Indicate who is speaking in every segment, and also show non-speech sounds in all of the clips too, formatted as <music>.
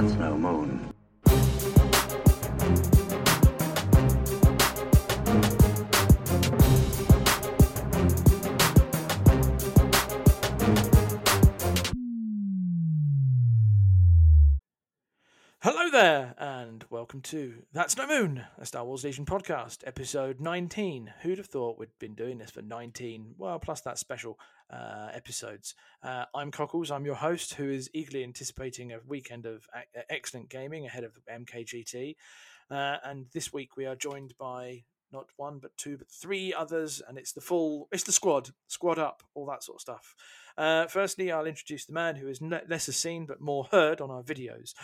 Speaker 1: That's no moon.
Speaker 2: Welcome to That's No Moon, a Star Wars Legion podcast, episode 19. Who'd have thought we'd been doing this for 19, well, plus that special uh, episodes? Uh, I'm Cockles, I'm your host, who is eagerly anticipating a weekend of a- excellent gaming ahead of MKGT. Uh, and this week we are joined by not one, but two, but three others, and it's the full, it's the squad, squad up, all that sort of stuff. Uh, firstly, I'll introduce the man who is ne- lesser seen but more heard on our videos.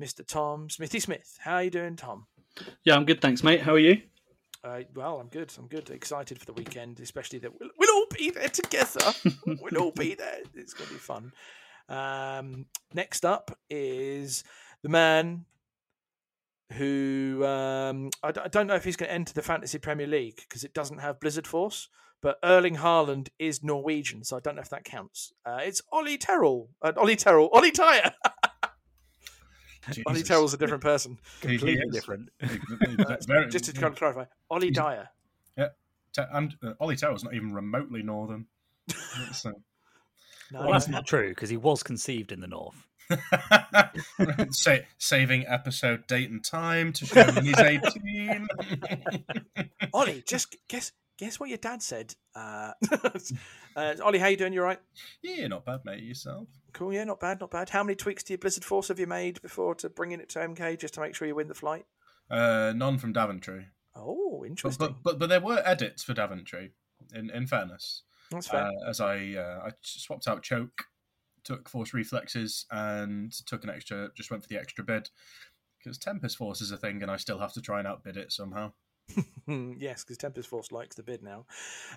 Speaker 2: Mr. Tom Smithy Smith. How are you doing, Tom?
Speaker 3: Yeah, I'm good, thanks, mate. How are you?
Speaker 2: Uh, well, I'm good. I'm good. Excited for the weekend, especially that we'll, we'll all be there together. <laughs> we'll all be there. It's going to be fun. Um, next up is the man who um, I, d- I don't know if he's going to enter the Fantasy Premier League because it doesn't have Blizzard Force. But Erling Haaland is Norwegian, so I don't know if that counts. Uh, it's Ollie Terrell. Uh, Ollie Terrell. Ollie Tyre. <laughs> <laughs> Ollie
Speaker 4: Jesus.
Speaker 2: Terrell's a different person. <laughs> <laughs>
Speaker 4: He- he
Speaker 5: completely different.
Speaker 4: Very-
Speaker 2: Just to kind of clarify, Ollie
Speaker 4: He's-
Speaker 2: Dyer.
Speaker 4: Yeah, and uh, Ollie Terrell's not even remotely northern. So,
Speaker 2: No,
Speaker 5: Well, that's not true because he was conceived in the north.
Speaker 4: Sa- saving episode date and time to show him he's 18.
Speaker 2: Ollie, just guess guess what your dad said. Uh, <laughs> uh, Ollie, how you doing? You all right?
Speaker 4: yeah, not bad, mate. Yourself?
Speaker 2: Cool, yeah, not bad, not bad. How many tweaks to your Blizzard Force have you made before to bringing it to MK just to make sure you win the flight?
Speaker 4: Uh, none from Daventry.
Speaker 2: Oh,
Speaker 4: But,
Speaker 2: interesting.
Speaker 4: but, but, but there were edits for Daventry, in, in fairness.
Speaker 2: That's fair.
Speaker 4: Uh, as I uh, I swapped out choke, took force reflexes, and took an extra. Just went for the extra bid because Tempest Force is a thing, and I still have to try and outbid it somehow. <laughs>
Speaker 2: Yes, because Tempest Force likes the bid now.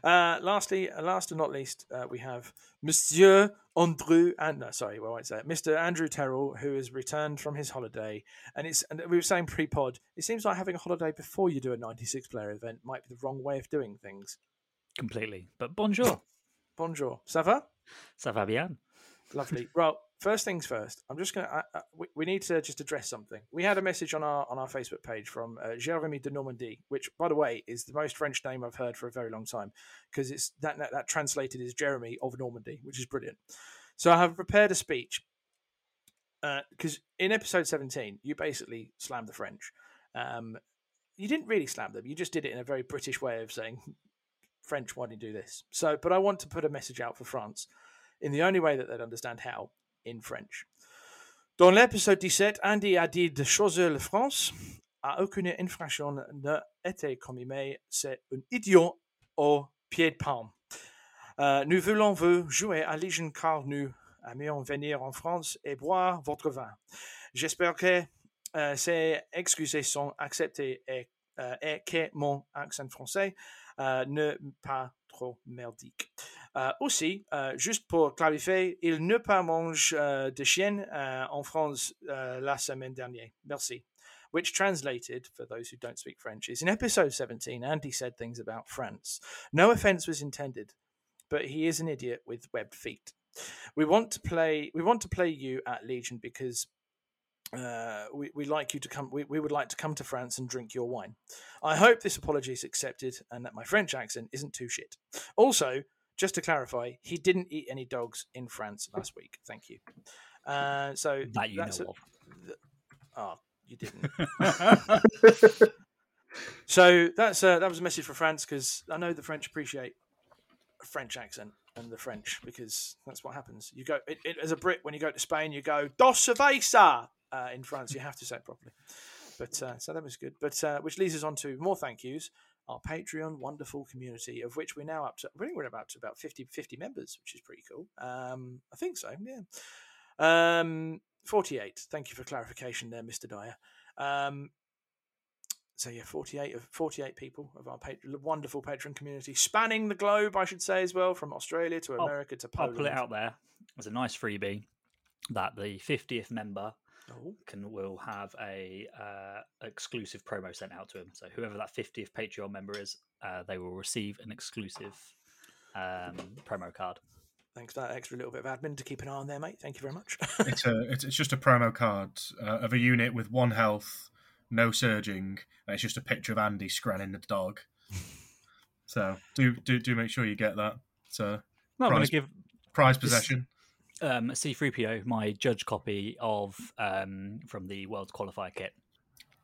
Speaker 2: Uh, lastly, uh, last and not least, uh, we have Monsieur Andrew and no, sorry, well, I say. Mr. Andrew Terrell, who has returned from his holiday, and it's and we were saying pre-pod. It seems like having a holiday before you do a 96 player event might be the wrong way of doing things.
Speaker 5: Completely. But bonjour.
Speaker 2: Bonjour, ça va?
Speaker 5: Ça va bien?
Speaker 2: Lovely. Well, first things first. I'm just gonna. Uh, uh, we, we need to just address something. We had a message on our on our Facebook page from uh, Jérémy de Normandie, which, by the way, is the most French name I've heard for a very long time because it's that, that that translated is Jeremy of Normandy, which is brilliant. So I have prepared a speech because in episode 17 you basically slammed the French. Um, you didn't really slam them. You just did it in a very British way of saying French. Why did you do this? So, but I want to put a message out for France in the only way that they'd understand how, in French. Dans l'épisode 17, Andy a dit de choisir la France. À aucune infraction n'a été commis. C'est un idiot au pied de palme. Euh, nous voulons vous jouer à Legion car nous aimions venir en France et boire votre vin. J'espère que euh, ces excuses sont acceptées et, euh, et que mon accent français ne pas trop merdique. Euh, aussi, euh, juste pour clarifier, il ne pas mange euh, de euh, en France euh, la semaine dernière. Merci. Which translated, for those who don't speak French, is in episode 17, Andy said things about France. No offense was intended, but he is an idiot with webbed feet. We want to play. We want to play you at Legion because uh, we, we like you to come. We, we would like to come to France and drink your wine. I hope this apology is accepted and that my French accent isn't too shit. Also, just to clarify, he didn't eat any dogs in France last week. Thank you. Uh, so
Speaker 5: That you know
Speaker 2: that's a-
Speaker 5: of.
Speaker 2: th- oh, you didn't. so that's uh, that was a message for France because I know the French appreciate a French accent and the French because that's what happens. You go it, it, as a Brit when you go to Spain, you go dos cerveza. Uh, in France, you have to say it properly. But uh, so that was good. But uh, which leads us on to more thank yous. Our Patreon wonderful community, of which we're now up to, I think we're about to about 50, 50 members, which is pretty cool. Um, I think so, yeah. Um, 48. Thank you for clarification there, Mr. Dyer. Um, so yeah, 48 of 48 people of our patron, wonderful patron community, spanning the globe, I should say as well, from Australia to
Speaker 5: I'll-
Speaker 2: America to
Speaker 5: I'll pull it out there as a nice freebie that the 50th member
Speaker 2: Oh,
Speaker 5: can will have a uh, exclusive promo sent out to him. So whoever that 50th Patreon member is, uh, they will receive an exclusive um, promo card.
Speaker 2: Thanks for that extra little bit of admin to keep an eye on there, mate. Thank you very much. <laughs>
Speaker 4: it's a it's, it's just a promo card uh, of a unit with one health, no surging, and it's just a picture of Andy scranning the dog. So do do do make sure you get that. It's a
Speaker 5: No, I'm going to give
Speaker 4: prize possession.
Speaker 5: Um, C3PO my judge copy of um, from the World Qualifier kit.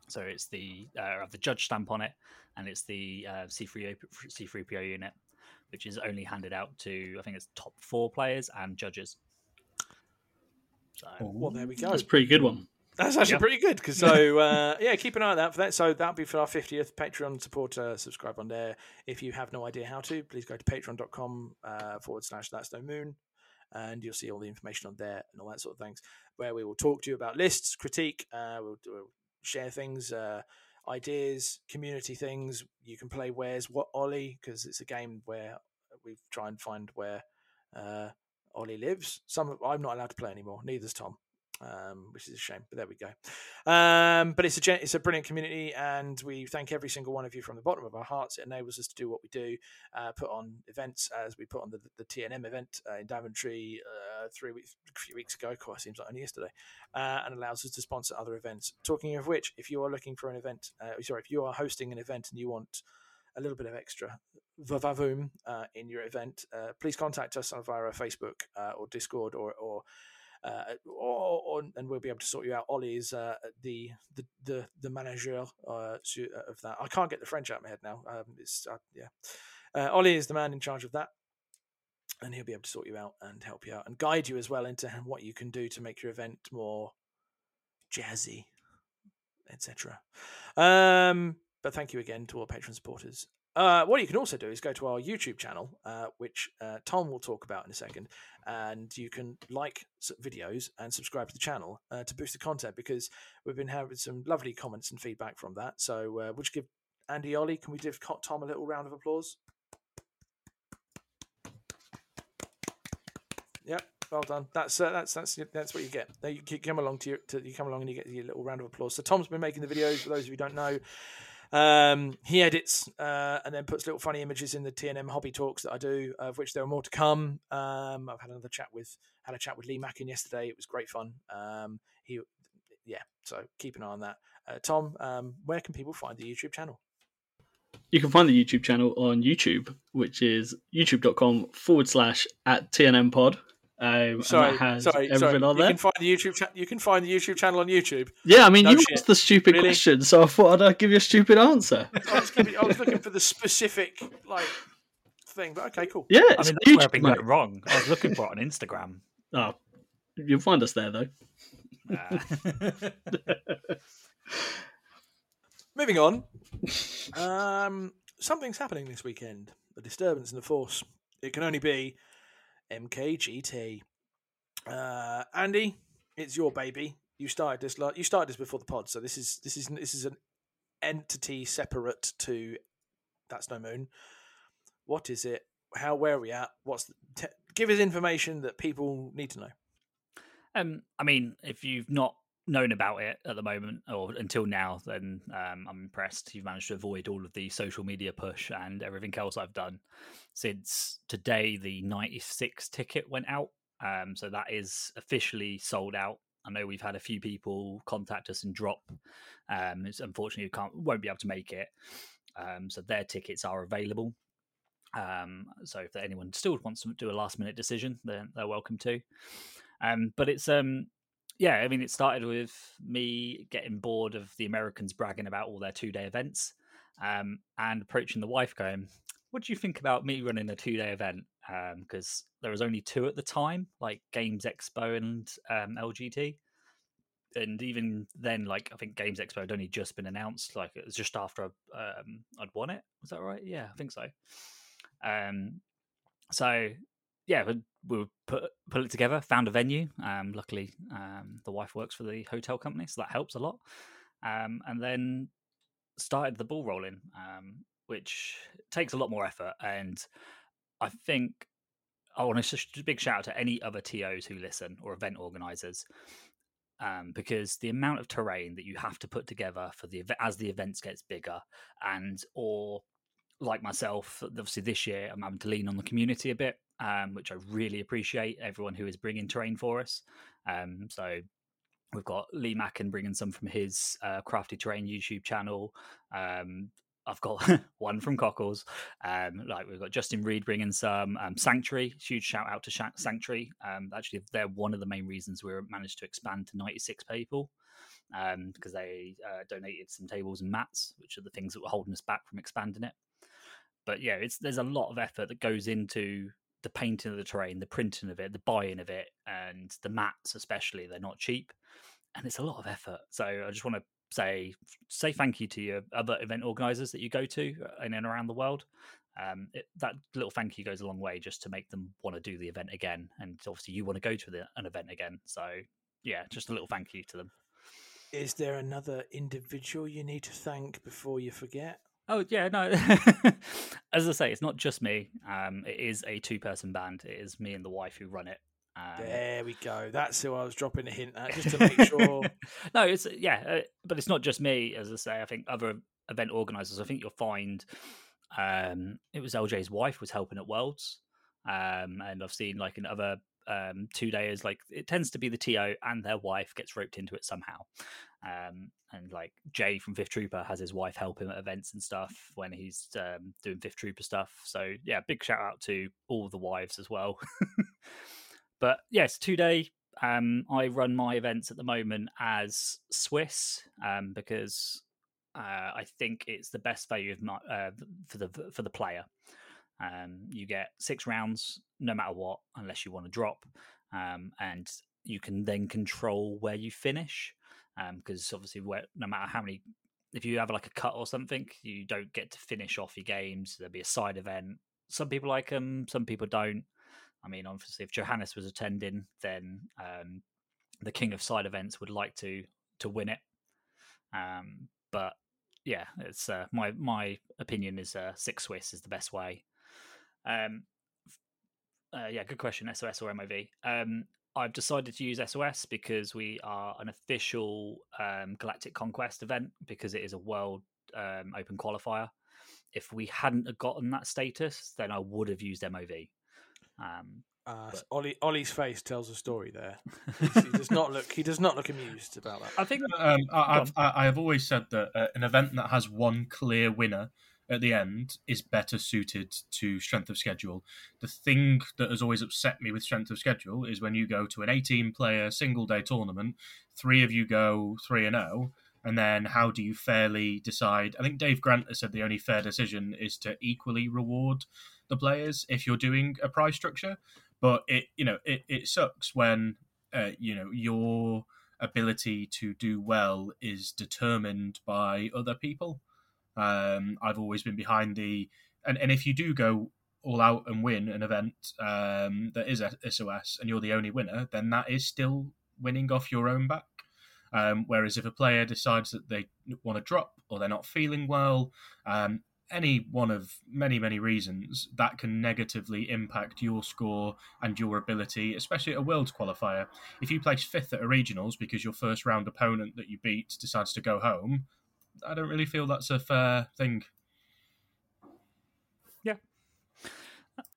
Speaker 5: So it's the uh, have the judge stamp on it, and it's the uh, C3PO C3PO unit, which is only handed out to I think it's top four players and judges. So
Speaker 2: well, there we go.
Speaker 3: That's a pretty good one.
Speaker 2: That's actually
Speaker 5: Yeah.
Speaker 2: pretty good. 'cause so <laughs> uh, yeah, keep an eye on that for that. So that'll be for our fiftieth Patreon supporter. Subscribe on there. If you have no idea how to, please go to patreon.com uh, forward slash that's no moon, and you'll see all the information on there and all that sort of things. Where we will talk to you about lists, critique. Uh, we'll, we'll share things, uh, ideas, community things. You can play Where's What Ollie because it's a game where we try and find where uh, Ollie lives. Some I'm not allowed to play anymore. Neither's Tom um, which is a shame. But there we go. Um, but it's a it's a brilliant community, and we thank every single one of you from the bottom of our hearts. It enables us to do what we do, uh, put on events as we put on the, the TNM event uh, in Daventry uh, three weeks, a few weeks ago. Quite seems like only yesterday, uh, and allows us to sponsor other events. Talking of which, if you are looking for an event, uh, sorry, if you are hosting an event and you want a little bit of extra vavavoom uh, in your event, please contact us via our Facebook or Discord or or or, or and we'll be able to sort you out. Ollie is uh, the, the the the manager uh, of that. I can't get the French out of my head now. Um, it's uh, yeah. Uh, Ollie is the man in charge of that, and he'll be able to sort you out and help you out and guide you as well into what you can do to make your event more jazzy, etc. Um, but thank you again to all patron supporters. Uh, what you can also do is go to our YouTube channel, uh, which uh, Tom will talk about in a second, and you can like videos and subscribe to the channel uh, to boost the content because we've been having some lovely comments and feedback from that. So, uh, we'll just give Andy Ollie, can we give Tom a little round of applause? Yep, well done. That's uh, that's that's that's what you get. You, you come along to your to, you come along and you get your little round of applause. So Tom's been making the videos. For those of you who don't know, um, he edits uh, and then puts little funny images in the TNM hobby talks that I do, of which there are more to come. Um, I've had another chat with had a chat with Lee Mackin yesterday. It was great fun. Um, he, yeah, so keep an eye on that. Uh, Tom, um, where can people find the YouTube channel?
Speaker 3: You can find the YouTube channel on YouTube, which is youtube.com forward slash at TNM pod. Um,
Speaker 2: Sorry,
Speaker 3: that has
Speaker 2: sorry, sorry.
Speaker 3: on
Speaker 2: You
Speaker 3: there.
Speaker 2: can find the YouTube. Cha- you can find the YouTube channel on YouTube.
Speaker 3: Yeah, I mean,
Speaker 2: No
Speaker 3: you
Speaker 2: shit.
Speaker 3: asked the stupid
Speaker 2: Really?
Speaker 3: question, so I thought I'd uh, give you a stupid answer. <laughs>
Speaker 2: I was, gonna I was looking for the specific like thing, but okay, cool.
Speaker 3: Yeah,
Speaker 5: I mean, that's where I've been
Speaker 3: mate.
Speaker 5: going wrong. I was looking for it on Instagram. <laughs>
Speaker 3: Oh, you'll find us there though.
Speaker 5: Uh, <laughs>
Speaker 2: Moving on. Um, something's happening this weekend. A disturbance in the force. It can only be MKGT. Uh, Andy, it's your baby. You started this. You started this before the pod, so this is this is this is an entity separate to that's no moon. What is it? How? Where are we at? What's the, te- give us information that people need to know.
Speaker 5: Um, I mean, if you've not known about it at the moment or until now, then um, I'm impressed. You've managed to avoid all of the social media push and everything else I've done since today. The 96 ticket went out, um, so that is officially sold out. I know we've had a few people contact us and drop. Um, it's unfortunately, can't won't be able to make it. Um, so their tickets are available. Um, so if anyone still wants to do a last minute decision, then they're welcome to. Um, but it's um, yeah, I mean, it started with me getting bored of the Americans bragging about all their two day events, um, and approaching the wife, going, "What do you think about me running a two day event?" Because there was only two at the time, like Games Expo and um, LGT. And even then, like I think Games Expo had only just been announced. Like it was just after um, I'd won it. Was that right? Yeah, I think so. Um, so yeah, we, put put it together, found a venue. Um, luckily, um, the wife works for the hotel company, so that helps a lot. Um, and then started the ball rolling, um, which takes a lot more effort. And I think I want to a big shout out to any other TOs who listen or event organizers. Um, because the amount of terrain that you have to put together for the as the events gets bigger, and or like myself, obviously this year I'm having to lean on the community a bit, um, which I really appreciate. Everyone who is bringing terrain for us. Um, so we've got Lee Macken bringing some from his uh, Crafty Terrain YouTube channel. Um, I've got <laughs> one from Cockles. Um, like we've got Justin Reed bringing some um, Sanctuary. Huge shout out to Sanctuary. Um, actually, they're one of the main reasons we managed to expand to 96 people because they uh, donated some tables and mats, which are the things that were holding us back from expanding it. But yeah, it's there's a lot of effort that goes into the painting of the terrain, the printing of it, the buying of it, and the mats especially. They're not cheap, and it's a lot of effort. So I just want to say say thank you to your other event organizers that you go to uh, in and around the world. Um, it, that little thank you goes a long way just to make them want to do the event again, and obviously you want to go to the, an event again. So yeah, just a little thank you to them.
Speaker 2: Is there another individual you need to thank before you forget?
Speaker 5: Oh yeah, no. <laughs> As I say, it's not just me. Um, it is a two-person band. It is me and the wife who run it.
Speaker 2: Um, there we go. That's who I was dropping a hint at, just to make sure. <laughs>
Speaker 5: no, it's yeah, uh, but it's not just me. As I say, I think other event organisers. I think you'll find um, it was LJ's wife was helping at Worlds, um, and I've seen like in other um, two days, like it tends to be the TO and their wife gets roped into it somehow. Um, and like Jay from Fifth Trooper has his wife help him at events and stuff when he's um, doing Fifth Trooper stuff. So yeah, big shout out to all the wives as well. <laughs> but yes, two day. Um, I run my events at the moment as Swiss um, because uh, I think it's the best value of my, uh, for the for the player. Um, you get six rounds no matter what, unless you want to drop, um, and you can then control where you finish. Because um, obviously, where, no matter how many, if you have like a cut or something, you don't get to finish off your games. There'll be a side event. Some people like them, some people don't. I mean, obviously, if Johannes was attending, then um, the king of side events would like to to win it. Um, but yeah, it's uh, my my opinion is uh, six Swiss is the best way. Um, uh, yeah, good question. SOS or MOV? Um, I've decided to use SOS because we are an official um, Galactic Conquest event because it is a world um, open qualifier. If we hadn't gotten that status, then I would have used MOV. Um,
Speaker 2: uh, but... Ollie, Ollie's face tells a story there. <laughs> he does not look. He does not look amused about that.
Speaker 5: I think
Speaker 4: um, I, have I have always said that uh, an event that has one clear winner at the end is better suited to strength of schedule. The thing that has always upset me with strength of schedule is when you go to an 18 player single day tournament, three of you go 3 and 0, and then how do you fairly decide? I think Dave Grant has said the only fair decision is to equally reward the players if you're doing a prize structure. But it, you know, it, it sucks when, uh, you know, your ability to do well is determined by other people. Um, I've always been behind the and, and if you do go all out and win an event um, that is SOS and you're the only winner, then that is still winning off your own back. Um, whereas if a player decides that they want to drop or they're not feeling well, um, any one of many, many reasons, that can negatively impact your score and your ability, especially at a Worlds qualifier. If you place fifth at a regionals because your first round opponent that you beat decides to go home, I don't really feel that's a fair thing.
Speaker 5: Yeah,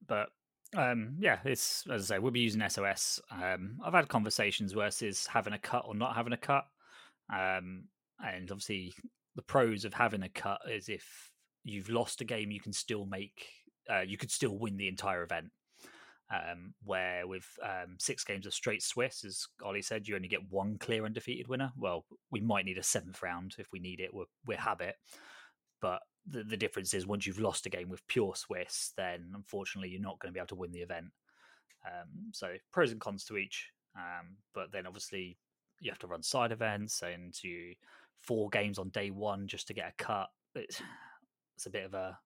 Speaker 5: but um, yeah, it's as I say, we'll be using SOS. Um, I've had conversations versus having a cut or not having a cut, um, and obviously the pros of having a cut is if you've lost a game, you can still make, uh, you could still win the entire event. Um, where with um, six games of straight Swiss, as Ollie said, you only get one clear undefeated winner. Well, we might need a seventh round if we need it. We're, we have it. But the, the difference is once you've lost a game with pure Swiss, then unfortunately you're not going to be able to win the event. Um, so pros and cons to each. Um, but then obviously you have to run side events and you four games on day one just to get a cut. It's, <sighs> it's a bit of a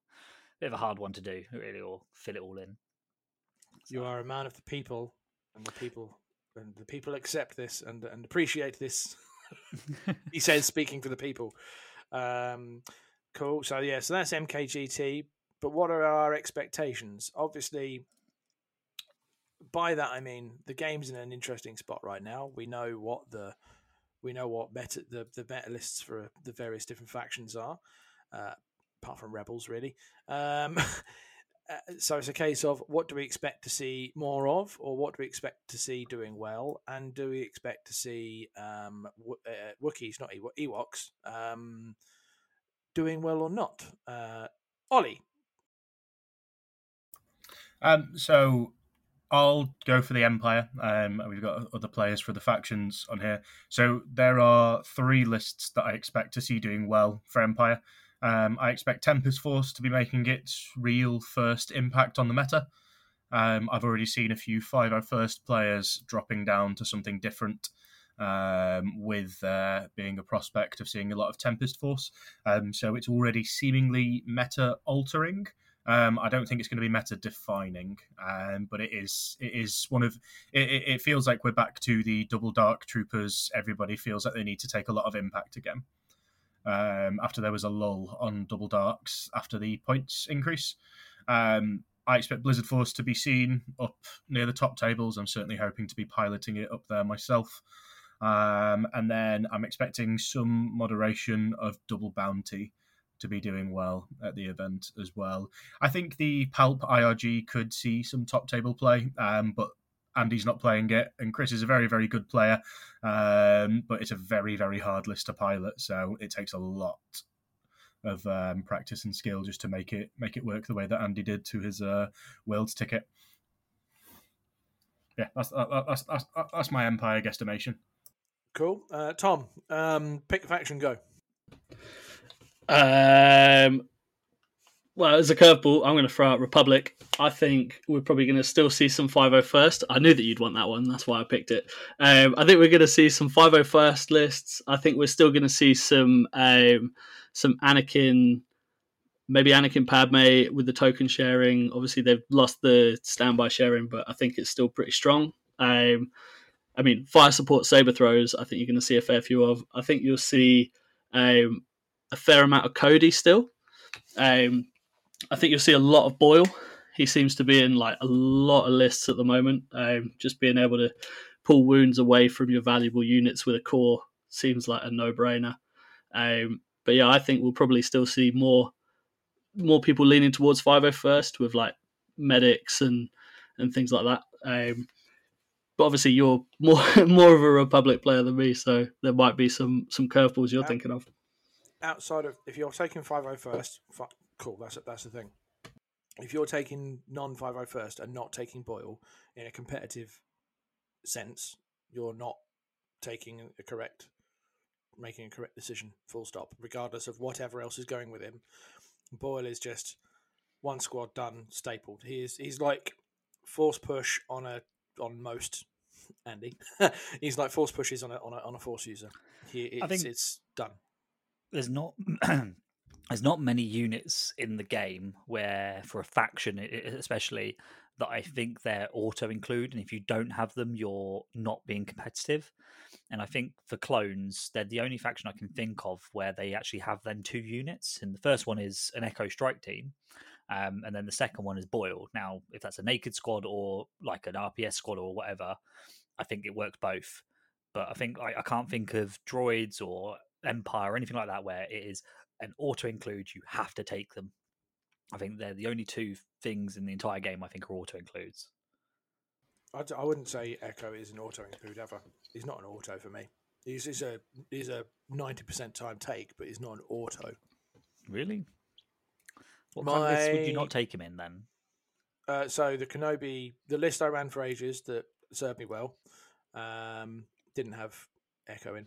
Speaker 5: bit of a hard one to do, really, or fill it all in.
Speaker 2: You are a man of the people, and the people and the people accept this and and appreciate this. <laughs> he says, speaking for the people. Um, cool. So yeah, so that's MKGT. But what are our expectations? Obviously, by that I mean the game's in an interesting spot right now. We know what the we know what meta the the meta lists for the various different factions are. Uh, apart from rebels, really. Um, <laughs> uh, so it's a case of what do we expect to see more of, or what do we expect to see doing well, and do we expect to see um, w- uh, Wookiees, not Ew- Ewoks, um, doing well or not? Uh, Ollie,
Speaker 4: Um, so I'll go for the Empire. Um, we've got other players for the factions on here. So there are three lists that I expect to see doing well for Empire. Um, I expect Tempest Force to be making its real first impact on the meta. Um, I've already seen a few 5 first players dropping down to something different, um, with uh, being a prospect of seeing a lot of Tempest Force. Um, so it's already seemingly meta altering. Um, I don't think it's going to be meta defining, um, but it is. It is one of. It- it feels like we're back to the double dark troopers. Everybody feels like they need to take a lot of impact again. Um, after there was a lull on double darks after the points increase, um, I expect Blizzard Force to be seen up near the top tables. I'm certainly hoping to be piloting it up there myself. Um, and then I'm expecting some moderation of double bounty to be doing well at the event as well. I think the Palp IRG could see some top table play, um, but Andy's not playing it, and Chris is a very, very good player, um, but it's a very, very hard list to pilot, so it takes a lot of um, practice and skill just to make it make it work the way that Andy did to his uh, Worlds ticket. Yeah, that's that's that's, that's my Empire guesstimation.
Speaker 2: cool. Uh, Tom, um, pick a faction, go.
Speaker 3: Um, well, as a curveball, I'm going to throw out Republic. I think we're probably going to still see some 501st. I knew that you'd want that one. That's why I picked it. Um, I think we're going to see some 501st lists. I think we're still going to see some um, some Anakin, maybe Anakin Padme with the token sharing. Obviously, they've lost the standby sharing, but I think it's still pretty strong. Um, I mean, fire support saber throws. I think you're going to see a fair few of. I think you'll see um, a fair amount of Cody still. Um, I think you'll see a lot of Boyle. He seems to be in like a lot of lists at the moment. Um, just being able to pull wounds away from your valuable units with a core seems like a no-brainer. Um, but yeah, I think we'll probably still see more more people leaning towards 501st with like medics and and things like that. Um, but obviously, you're more <laughs> more of a Republic player than me, so there might be some some curveballs you're
Speaker 2: Yeah.
Speaker 3: thinking of.
Speaker 2: outside of if you're taking 50 first, fi- cool, that's that's the thing. If you're taking non 50 first and not taking Boyle in a competitive sense, you're not taking a correct, making a correct decision. Full stop. Regardless of whatever else is going with him, Boyle is just one squad done, stapled. He is he's like force push on a on most. <laughs> Andy, <laughs> he's like force pushes on a on a, on a force user. He, it's,
Speaker 5: I think-
Speaker 2: it's done.
Speaker 5: there's not <clears throat> there's not many units in the game where for a faction especially that I think they're auto include and if you don't have them you're not being competitive and I think for clones they're the only faction I can think of where they actually have then two units and the first one is an echo strike team um, and then the second one is Boyle Now, if that's a naked squad or like an RPS squad or whatever, I think it works both. But I think I, I can't think of droids or Empire or anything like that where it is an auto include. You have to take them. I think they're the only two things in the entire game I think are auto includes.
Speaker 2: I, d- I wouldn't say Echo is an auto include ever. He's not an auto for me. He's, he's a he's a ninety percent time take, but he's not an auto.
Speaker 5: Really? What kind of list would you not take him in then?
Speaker 2: Uh, so the Kenobi, the list I ran for ages that served me well, um, didn't have Echo in.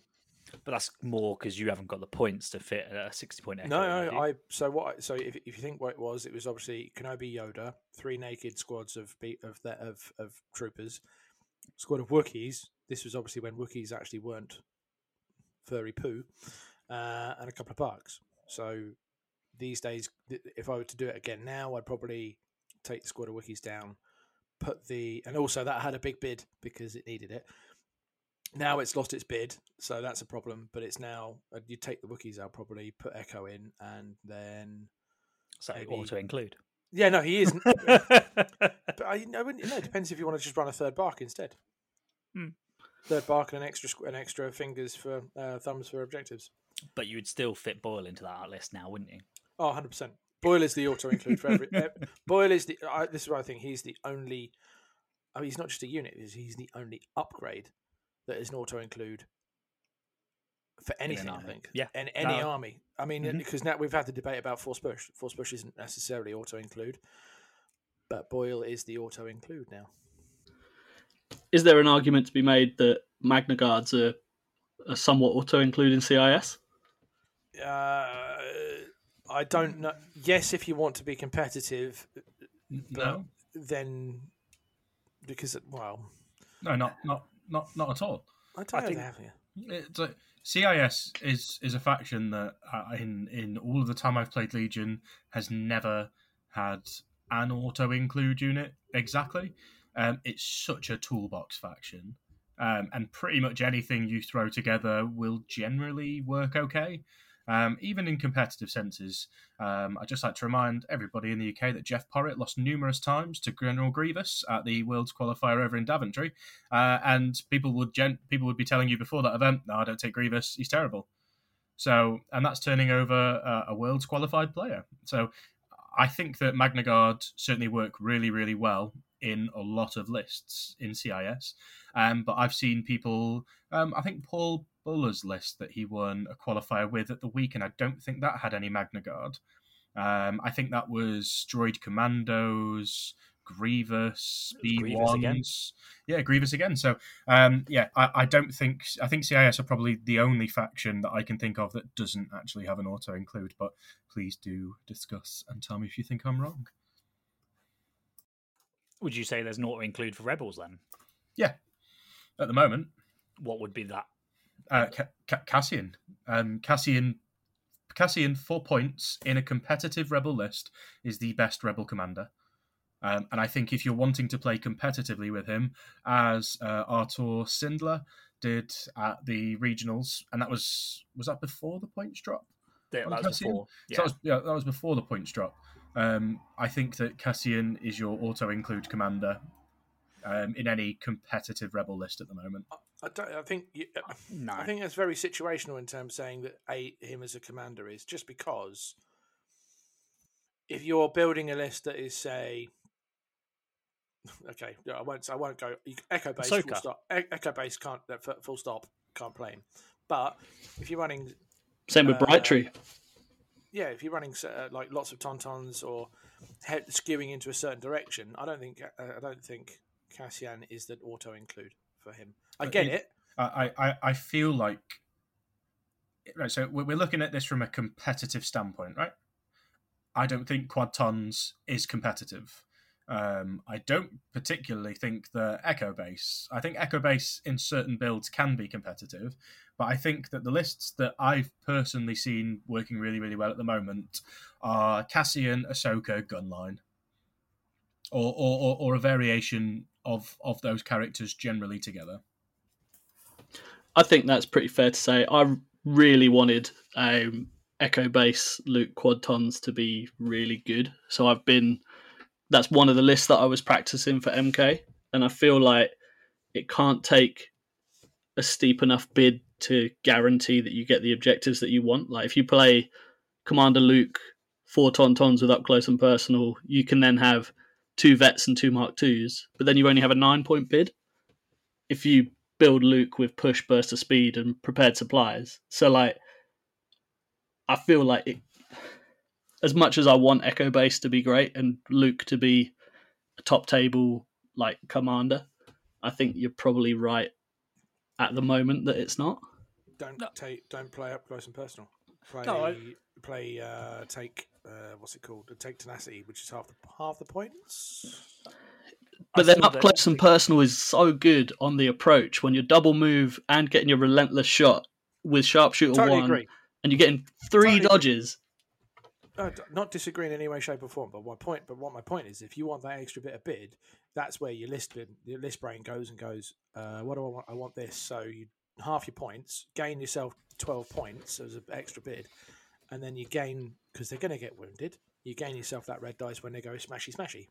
Speaker 5: But that's more because you haven't got the points to fit a sixty point echo.
Speaker 2: No, no. I. So what? I- So if, if you think what it was, it was obviously Kenobi, Yoda, three naked squads of be- of that of of troopers, squad of Wookiees. This was obviously when Wookiees actually weren't furry poo, uh, and a couple of BARCs. So these days, if I were to do it again now, I'd probably take the squad of Wookiees down, put the, and also that had a big bid because it needed it. Now it's lost its bid, so that's a problem. But it's now uh, you take the Wookiees out, probably put Echo in, and then
Speaker 5: so
Speaker 2: maybe-
Speaker 5: auto include.
Speaker 2: yeah, no, he isn't. <laughs> but I, I wouldn't. No, it depends if you want to just run a third BARC instead.
Speaker 5: Hmm.
Speaker 2: Third bark and an extra an extra fingers for uh, thumbs for objectives.
Speaker 5: but you would still fit Boyle into that list now, wouldn't you?
Speaker 2: Oh, 100 percent. Boyle is the auto include for every. <laughs> Boyle is the. I, this is what I think. He's the only. I mean, he's not just a unit. He's, he's the only upgrade that is an auto include for anything. I think.
Speaker 5: Yeah.
Speaker 2: In any
Speaker 5: No.
Speaker 2: army. I mean,
Speaker 5: Mhm.
Speaker 2: because now we've had the debate about force push. Force push isn't necessarily auto include, but Boyle is the auto include now.
Speaker 3: Is there an argument to be made that Magna Guards are, are somewhat auto include in CIS?
Speaker 2: Uh, I don't know. Yes, if you want to be competitive,
Speaker 4: No,
Speaker 2: then because well,
Speaker 4: no, not not not not at all.
Speaker 2: I don't
Speaker 5: I think-
Speaker 2: here.
Speaker 4: It's like CIS is is a faction that uh, in in all of the time I've played Legion has never had an auto include unit exactly. Um, it's such a toolbox faction, um, and pretty much anything you throw together will generally work okay. Um, even in competitive senses, um, I'd just like to remind everybody in the UK that Jeff Porritt lost numerous times to General Grievous at the Worlds qualifier over in Daventry, uh, and people would gen- people would be telling you before that event, "No, I don't take Grievous. He's terrible." So, and that's turning over uh, a Worlds qualified player. So, I think that Magna Guard certainly work really, really well in a lot of lists in CIS. Um, but I've seen people. Um, I think Paul Buller's list that he won a qualifier with at the weekend. I don't think that had any Magna Guard. Um, I think that was Droid Commandos, Grievous, B ones. Yeah, Grievous again. So um, yeah, I, I don't think I think CIS are probably the only faction that I can think of that doesn't actually have an auto include. But please do discuss and tell me if you think I'm wrong.
Speaker 5: Would you say there's an to include for rebels then?
Speaker 4: Yeah, at the moment,
Speaker 5: What would be that?
Speaker 4: uh, Ca- Ca- Cassian, um, Cassian, Cassian, four points in a competitive rebel list is the best rebel commander. Um, and I think if you're wanting to play competitively with him, as uh, Artur Sindler did at the regionals, and that was was that before the points drop? On
Speaker 5: that was before.
Speaker 4: So that was, yeah, that was before the points drop. Um, I think that Cassian is your auto include commander um, in any competitive rebel list at the moment.
Speaker 2: I, don't, I think you, uh,
Speaker 5: no.
Speaker 2: I think that's very situational in terms of saying that a him as a commander is just because if you're building a list that is say okay, no, I won't I won't go echo base full stop E- echo base can't full stop can't play him, but if you're running
Speaker 3: Same with
Speaker 2: Uh,
Speaker 3: Bright Tree.
Speaker 2: Yeah if you're running uh, like lots of tauntauns or head, skewing into a certain direction, I don't think uh, I don't think Cassian is the auto include for him. I get
Speaker 4: it-
Speaker 2: it.
Speaker 4: I, I, I feel like right. So we're we're looking at this from a competitive standpoint, right? I don't think quad tons is competitive. Um, I don't particularly think the Echo Base. I think Echo Base in certain builds can be competitive, but I think that the lists that I've personally seen working really, really well at the moment are Cassian, Ahsoka, Gunline, or or, or, or a variation of of those characters generally together.
Speaker 3: I think that's pretty fair to say. I really wanted um, Echo Base Luke Quadtons to be really good, so I've been. That's one of the lists that I was practicing for MK, and I feel like it can't take a steep enough bid to guarantee that you get the objectives that you want. Like if you play Commander Luke four tauntauns with up close and personal, you can then have two vets and two Mark twos, but then you only have a nine point bid. If you build Luke with push, burst of speed, and prepared supplies. So like, I feel like it, as much as I want Echo Base to be great and Luke to be a top table like commander, I think you're probably right at the moment that it's not.
Speaker 2: Don't
Speaker 5: No.
Speaker 2: take don't play up close and personal. Play
Speaker 5: No, I-
Speaker 2: play uh, take uh, what's it called? Take tenacity, which is half the half the points.
Speaker 3: But
Speaker 5: I
Speaker 3: then up close and personal is so good on the approach when you're double move and getting your relentless shot with sharpshooter
Speaker 2: Totally
Speaker 3: one,
Speaker 2: agree.
Speaker 3: and you're getting three
Speaker 2: Totally agree. Uh, not disagree in any way, shape, or form. But my point, but what my point is, if you want that extra bit of bid, that's where your list your list brain goes and goes. Uh, what do I want? I want this. So you half your points, gain yourself twelve points as an extra bid, and then you gain because they're going to get wounded. You gain yourself that red dice when they go smashy smashy.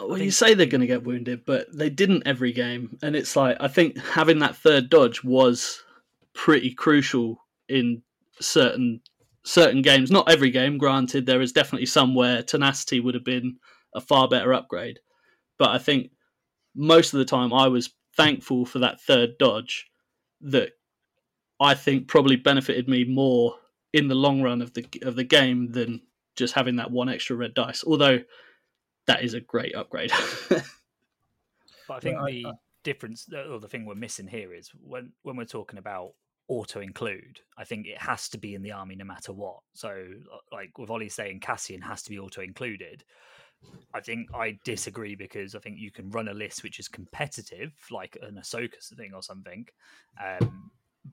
Speaker 3: Well,
Speaker 5: think-
Speaker 3: you say they're going to get wounded, but they didn't every game, and it's like I think having that third dodge was pretty crucial in certain certain games, not every game, granted, there is definitely some where tenacity would have been a far better upgrade. But I think most of the time I was thankful for that third dodge that I think probably benefited me more in the long run of the of the game than just having that one extra red dice. Although that is a great upgrade. <laughs>
Speaker 5: but I think
Speaker 4: Well, I-
Speaker 5: the
Speaker 4: I-
Speaker 5: difference, or the thing we're missing here is when when we're talking about auto include, I think it has to be in the army no matter what. So, like with Ollie saying Cassian has to be auto included. I think I disagree because I think you can run a list which is competitive, like an Ahsoka thing or something, um,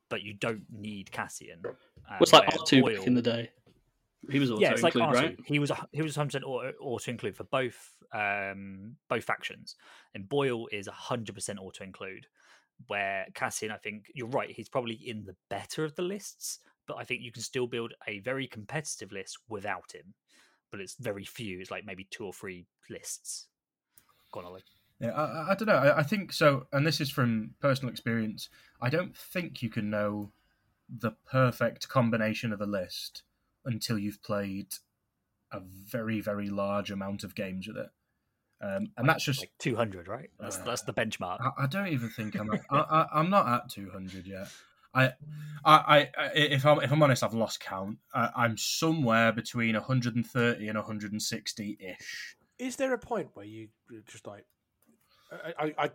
Speaker 5: but you don't need Cassian. Um,
Speaker 3: It's like
Speaker 5: where
Speaker 3: R2 back in the day. He was auto
Speaker 5: yeah, it's like R2.
Speaker 3: right?
Speaker 5: He was a- he was hundred percent auto include for both um both factions, and Boyle is 100 percent auto include. Where Cassian, I think you're right, he's probably in the better of the lists, but I think you can still build a very competitive list without him. But it's very few. It's like maybe two or three lists. Go on, Ollie.
Speaker 4: Yeah, I, I- don't know. I, I think so, and this is from personal experience. I don't think you can know the perfect combination of a list until you've played a very, very large amount of games with it. Um, and that's just
Speaker 5: like 200, right? That's
Speaker 4: Uh,
Speaker 5: that's the benchmark.
Speaker 4: I, I don't even think I'm. At, <laughs> I, I, I'm not at 200 yet. I, I, I, if I'm if I'm honest, I've lost count. I, I'm somewhere between 130 and 160 ish.
Speaker 2: Is there a point where you just like, I, I, I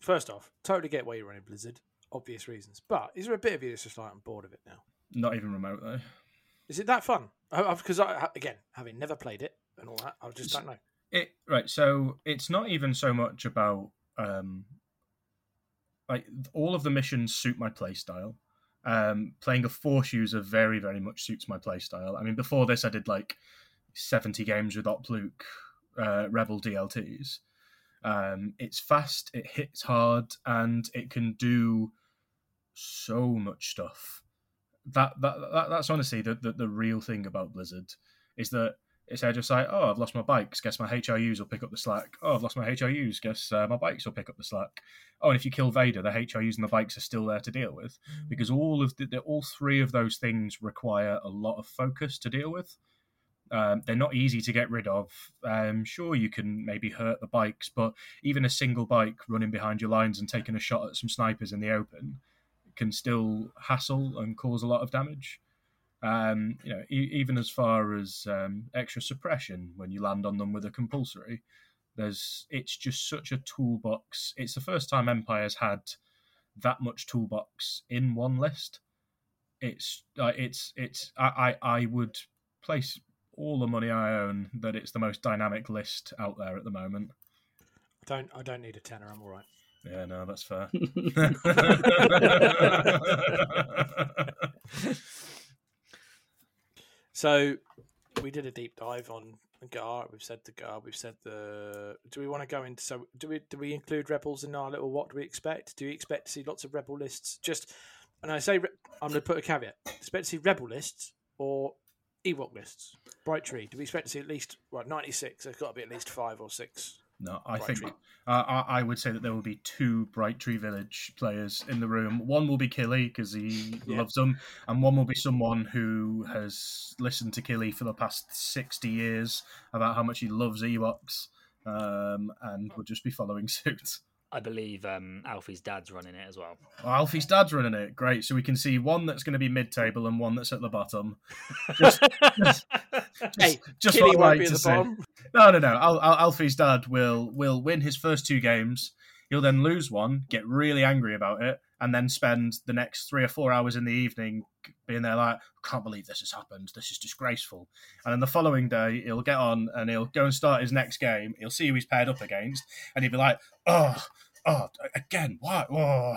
Speaker 2: first off, totally get why you're running Blizzard, obvious reasons, but is there a bit of you that's just like I'm bored of it now?
Speaker 4: Not even remote though.
Speaker 2: Is it that fun? Because I, again, having never played it and all that, I just don't know.
Speaker 4: It right. So it's not even so much about um, like all of the missions suit my playstyle. Um, playing a force user very, very much suits my playstyle. I mean, before this, I did like seventy games with Opluke uh, Rebel DLTs. Um, it's fast, it hits hard, and it can do so much stuff. That that, that that's honestly the, the the real thing about Blizzard is that it's just like, oh, I've lost my bikes. Guess my HRUs will pick up the slack. Oh, I've lost my HRUs. Guess uh, my bikes will pick up the slack. Oh, and if you kill Vader, the HRUs and the bikes are still there to deal with because all of the, the all three of those things require a lot of focus to deal with. Um, they're not easy to get rid of. Um, sure, you can maybe hurt the bikes, but even a single bike running behind your lines and taking a shot at some snipers in the open can still hassle and cause a lot of damage. Um, you know, e- even as far as um, extra suppression when you land on them with a compulsory, there's it's just such a toolbox. It's the first time Empire's had that much toolbox in one list. It's uh, it's it's I, I I would place all the money I own that it's the most dynamic list out there at the moment.
Speaker 2: I don't. I don't need a tenner. I'm all right.
Speaker 4: Yeah, no, that's fair. <laughs> <laughs> <laughs>
Speaker 2: So we did a deep dive on Gar. We've said the Gar. We've said the. Do we want to go into? So do we? Do we include rebels in our little? What do we expect? Do we expect to see lots of rebel lists? Just, and I say I'm going to put a caveat. Expect to see rebel lists or Ewok lists. Bright Tree. Do we expect to see at least well 96? There's got to be at least five or six.
Speaker 4: No, I
Speaker 2: Bright
Speaker 4: think uh, I, I would say that there will be two Bright Tree Village players in the room. One will be Killy because he
Speaker 2: Yeah.
Speaker 4: loves them, and one will be someone who has listened to Killy for the past sixty years about how much he loves Ewoks, um, and will just be following <laughs> suit.
Speaker 5: I believe um, Alfie's dad's running it as well.
Speaker 4: Oh, Alfie's dad's running it. Great, so we can see one that's going to be mid-table and one that's at the bottom. Just, just, <laughs>
Speaker 2: Hey,
Speaker 4: just
Speaker 2: Killy
Speaker 4: what I
Speaker 2: won't
Speaker 4: like
Speaker 2: be
Speaker 4: to
Speaker 2: the
Speaker 4: see.
Speaker 2: bottom.
Speaker 4: No, no, no. Al- Al- Alfie's dad will will win his first two games. He'll then lose one, get really angry about it, and then spend the next three or four hours in the evening being there like, "Can't believe this has happened. This is disgraceful." And then the following day, he'll get on and he'll go and start his next game. He'll see who he's paired up against, and he'll be like, "Oh, oh, again, what?" Oh.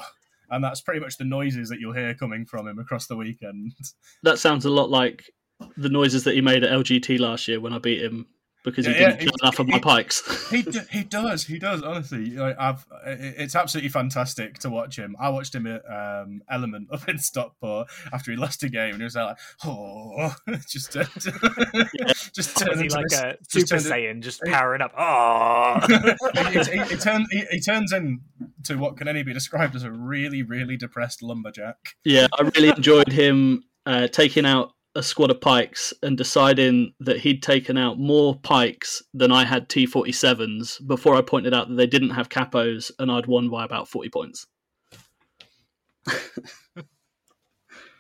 Speaker 4: And that's pretty much the noises that you'll hear coming from him across the weekend.
Speaker 3: that sounds a lot like the noises that he made at LGT last year when I beat him because he
Speaker 4: Yeah, yeah,
Speaker 3: didn't kill
Speaker 4: he-
Speaker 3: enough of my Pykes. <laughs>
Speaker 4: he he does he does honestly. Like I've it's absolutely fantastic to watch him. I watched him at um, Element up in Stockport after he lost a game and he was like oh <laughs> just turned, <laughs> just turned into
Speaker 5: like
Speaker 4: this-
Speaker 5: a Super
Speaker 4: turned
Speaker 5: Saiyan just
Speaker 4: he-
Speaker 5: powering up? Oh,
Speaker 4: he, he, he, turns, he, he turns into what can only be described as a really really depressed lumberjack.
Speaker 3: Yeah, I really enjoyed him uh, taking out a squad of Pykes and deciding that he'd taken out more pikes than I had T47s before I pointed out that they didn't have capos and I'd won by about 40 points. <laughs>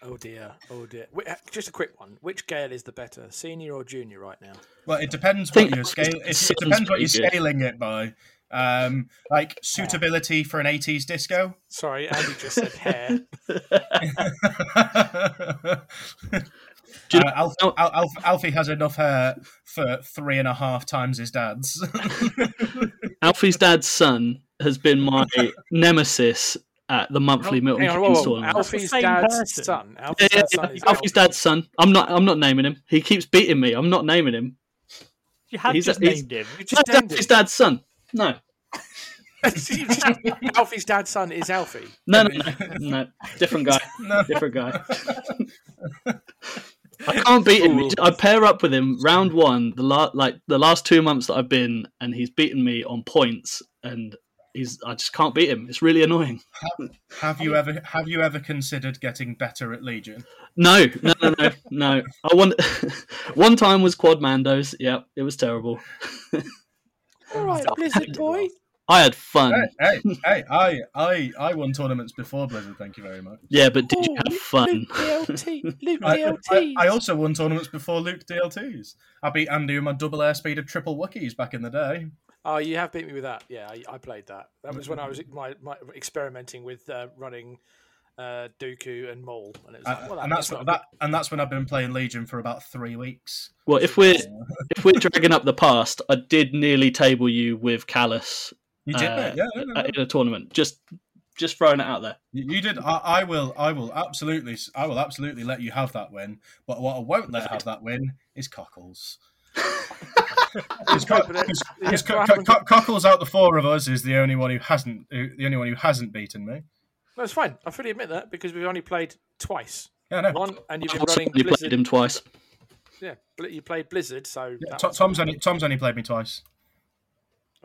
Speaker 2: Oh dear, oh dear. Wait, uh, Just a quick one. Which Gale is the better, senior or junior right now?
Speaker 4: Well, it depends what you're scale. It, it depends what you're
Speaker 3: pretty good.
Speaker 4: scaling it by. Um, like suitability for an '80s disco.
Speaker 2: Sorry, Andy just said hair. <laughs> <laughs>
Speaker 3: Do you
Speaker 4: Uh, Alf,
Speaker 3: know-
Speaker 4: Al, Alf, Alfie has enough hair for three and a half times his dad's. <laughs>
Speaker 3: Alfie's dad's son has been my nemesis at the monthly Milton
Speaker 2: Hang on,
Speaker 3: Keynes
Speaker 2: whoa.
Speaker 3: tournament.
Speaker 2: Alfie's dad's
Speaker 5: person.
Speaker 2: son. Alfie's
Speaker 3: yeah,
Speaker 2: dad's son
Speaker 3: yeah,
Speaker 2: is
Speaker 3: Alfie's dad's son. I'm not. I'm not naming him. He keeps beating me. I'm not naming him.
Speaker 5: You have
Speaker 3: He's-
Speaker 5: just
Speaker 3: he's-
Speaker 5: named him.
Speaker 2: You just named
Speaker 3: Alfie's
Speaker 2: it.
Speaker 3: dad's son. No, <laughs>
Speaker 2: Alfie's dad's son is Alfie.
Speaker 3: no, no, no, no. Different guy. <laughs>
Speaker 4: no.
Speaker 3: Different guy. I can't beat him. I pair up with him round one, the la- like the last two months that I've been, and he's beaten me on points, and he's I just can't beat him. It's really annoying.
Speaker 4: Have you ever have you ever considered getting better at Legion?
Speaker 3: No, no, no, no, no. I want <laughs> one time was quad mandos. Yeah, it was terrible.
Speaker 2: All right, <laughs> Blizzard boy.
Speaker 3: I had fun.
Speaker 4: Hey, hey, hey! I, I, I won tournaments before Blizzard. Thank you very much.
Speaker 3: Yeah, but did you
Speaker 2: Oh,
Speaker 3: have
Speaker 2: Luke-
Speaker 3: fun?
Speaker 2: Luke <laughs> DLT. Luke
Speaker 4: I, I,
Speaker 2: DLT.
Speaker 4: I also won tournaments before Luke DLTs. I beat Andy with my double airspeed of triple Wookiees back in the day.
Speaker 2: Oh, you have beat me with that. Yeah, I, I played that. That was when I was my, my experimenting with uh, running uh, Dooku and Maul, and it was like, well,
Speaker 4: and that's
Speaker 2: not
Speaker 4: what, that, and that's when I've been playing Legion for about three weeks.
Speaker 3: Well, if we're if we're dragging up the past, I did nearly table you with Kallus
Speaker 4: You did,
Speaker 3: uh,
Speaker 4: mate. Yeah, yeah, yeah.
Speaker 3: in a tournament. Just just throwing it out there.
Speaker 4: You you did. I, I will. I will absolutely. I will absolutely let you have that win. But what I won't let have that win is Cockles. Because
Speaker 2: No, yeah, what happened-
Speaker 4: Cockles out the four of us is the only one who hasn't. Who, the only one who hasn't beaten me.
Speaker 2: No, it's fine. I fully admit that because we've only played twice.
Speaker 4: Yeah, no.
Speaker 2: One, and you've
Speaker 3: I've
Speaker 2: been
Speaker 3: also
Speaker 2: running
Speaker 3: only played him twice.
Speaker 2: Yeah, Bli- you played Blizzard, so
Speaker 4: Yeah,
Speaker 2: that
Speaker 4: To-
Speaker 2: was-
Speaker 4: Tom's only Tom's only played me twice.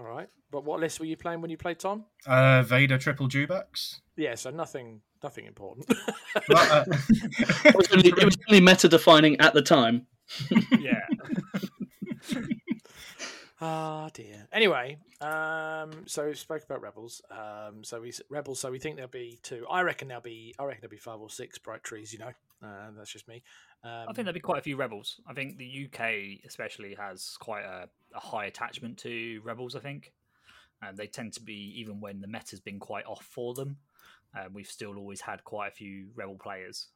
Speaker 2: All right. But what list were you playing when you played Tom?
Speaker 4: Uh, Vader triple Dewbacks.
Speaker 2: Yeah, so nothing, nothing important. <laughs>
Speaker 4: Well, uh, <laughs>
Speaker 3: It was only, it was only meta defining at the time. <laughs>
Speaker 5: Yeah.
Speaker 2: Ah dear. Anyway, um, so we spoke about rebels. Um, so we rebels. So we think there'll be two. I reckon there'll be. I reckon there'll be five or six bright trees. You know, uh, that's just me. Um,
Speaker 5: I think there'd be quite a few rebels. I think the UK especially has quite a, a high attachment to rebels. I think, and they tend to be even when the meta's been quite off for them. Um, we've still always had quite a few rebel players.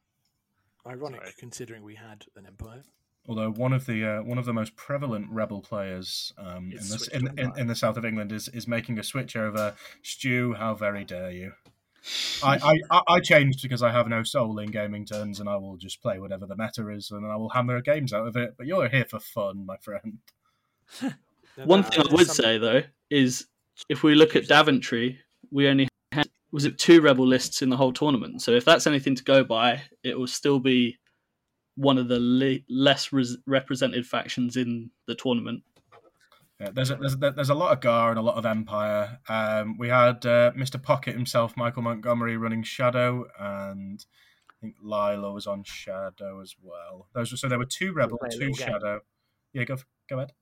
Speaker 2: ironic
Speaker 5: sorry.
Speaker 2: considering we had an empire.
Speaker 4: although one of the uh, one of the most prevalent rebel players um, in,
Speaker 2: It's
Speaker 4: the, in, in, in the south of England is, is making a switch over. Stu, how very dare you! I, I, I- I changed because I have no soul in gaming turns, and I will just play whatever the meta is, and I will hammer games out of it. But you're here for fun, my friend.
Speaker 2: Now, <laughs>
Speaker 3: One
Speaker 2: that-
Speaker 3: thing I would
Speaker 2: some-
Speaker 3: say though is if we look at Daventry, we only had was it two rebel lists in the whole tournament. So if that's anything to go by, it will still be one of the le- less res- represented factions in the tournament.
Speaker 4: Yeah, there's a, there's a, there's a lot of Gar and a lot of Empire. Um, we had uh, Mr. Pocket himself, Michael Montgomery, running Shadow, and I think Lila was on Shadow as well. Those were, so there were two Rebel, two
Speaker 5: little game?
Speaker 4: Shadow. Yeah, go go ahead.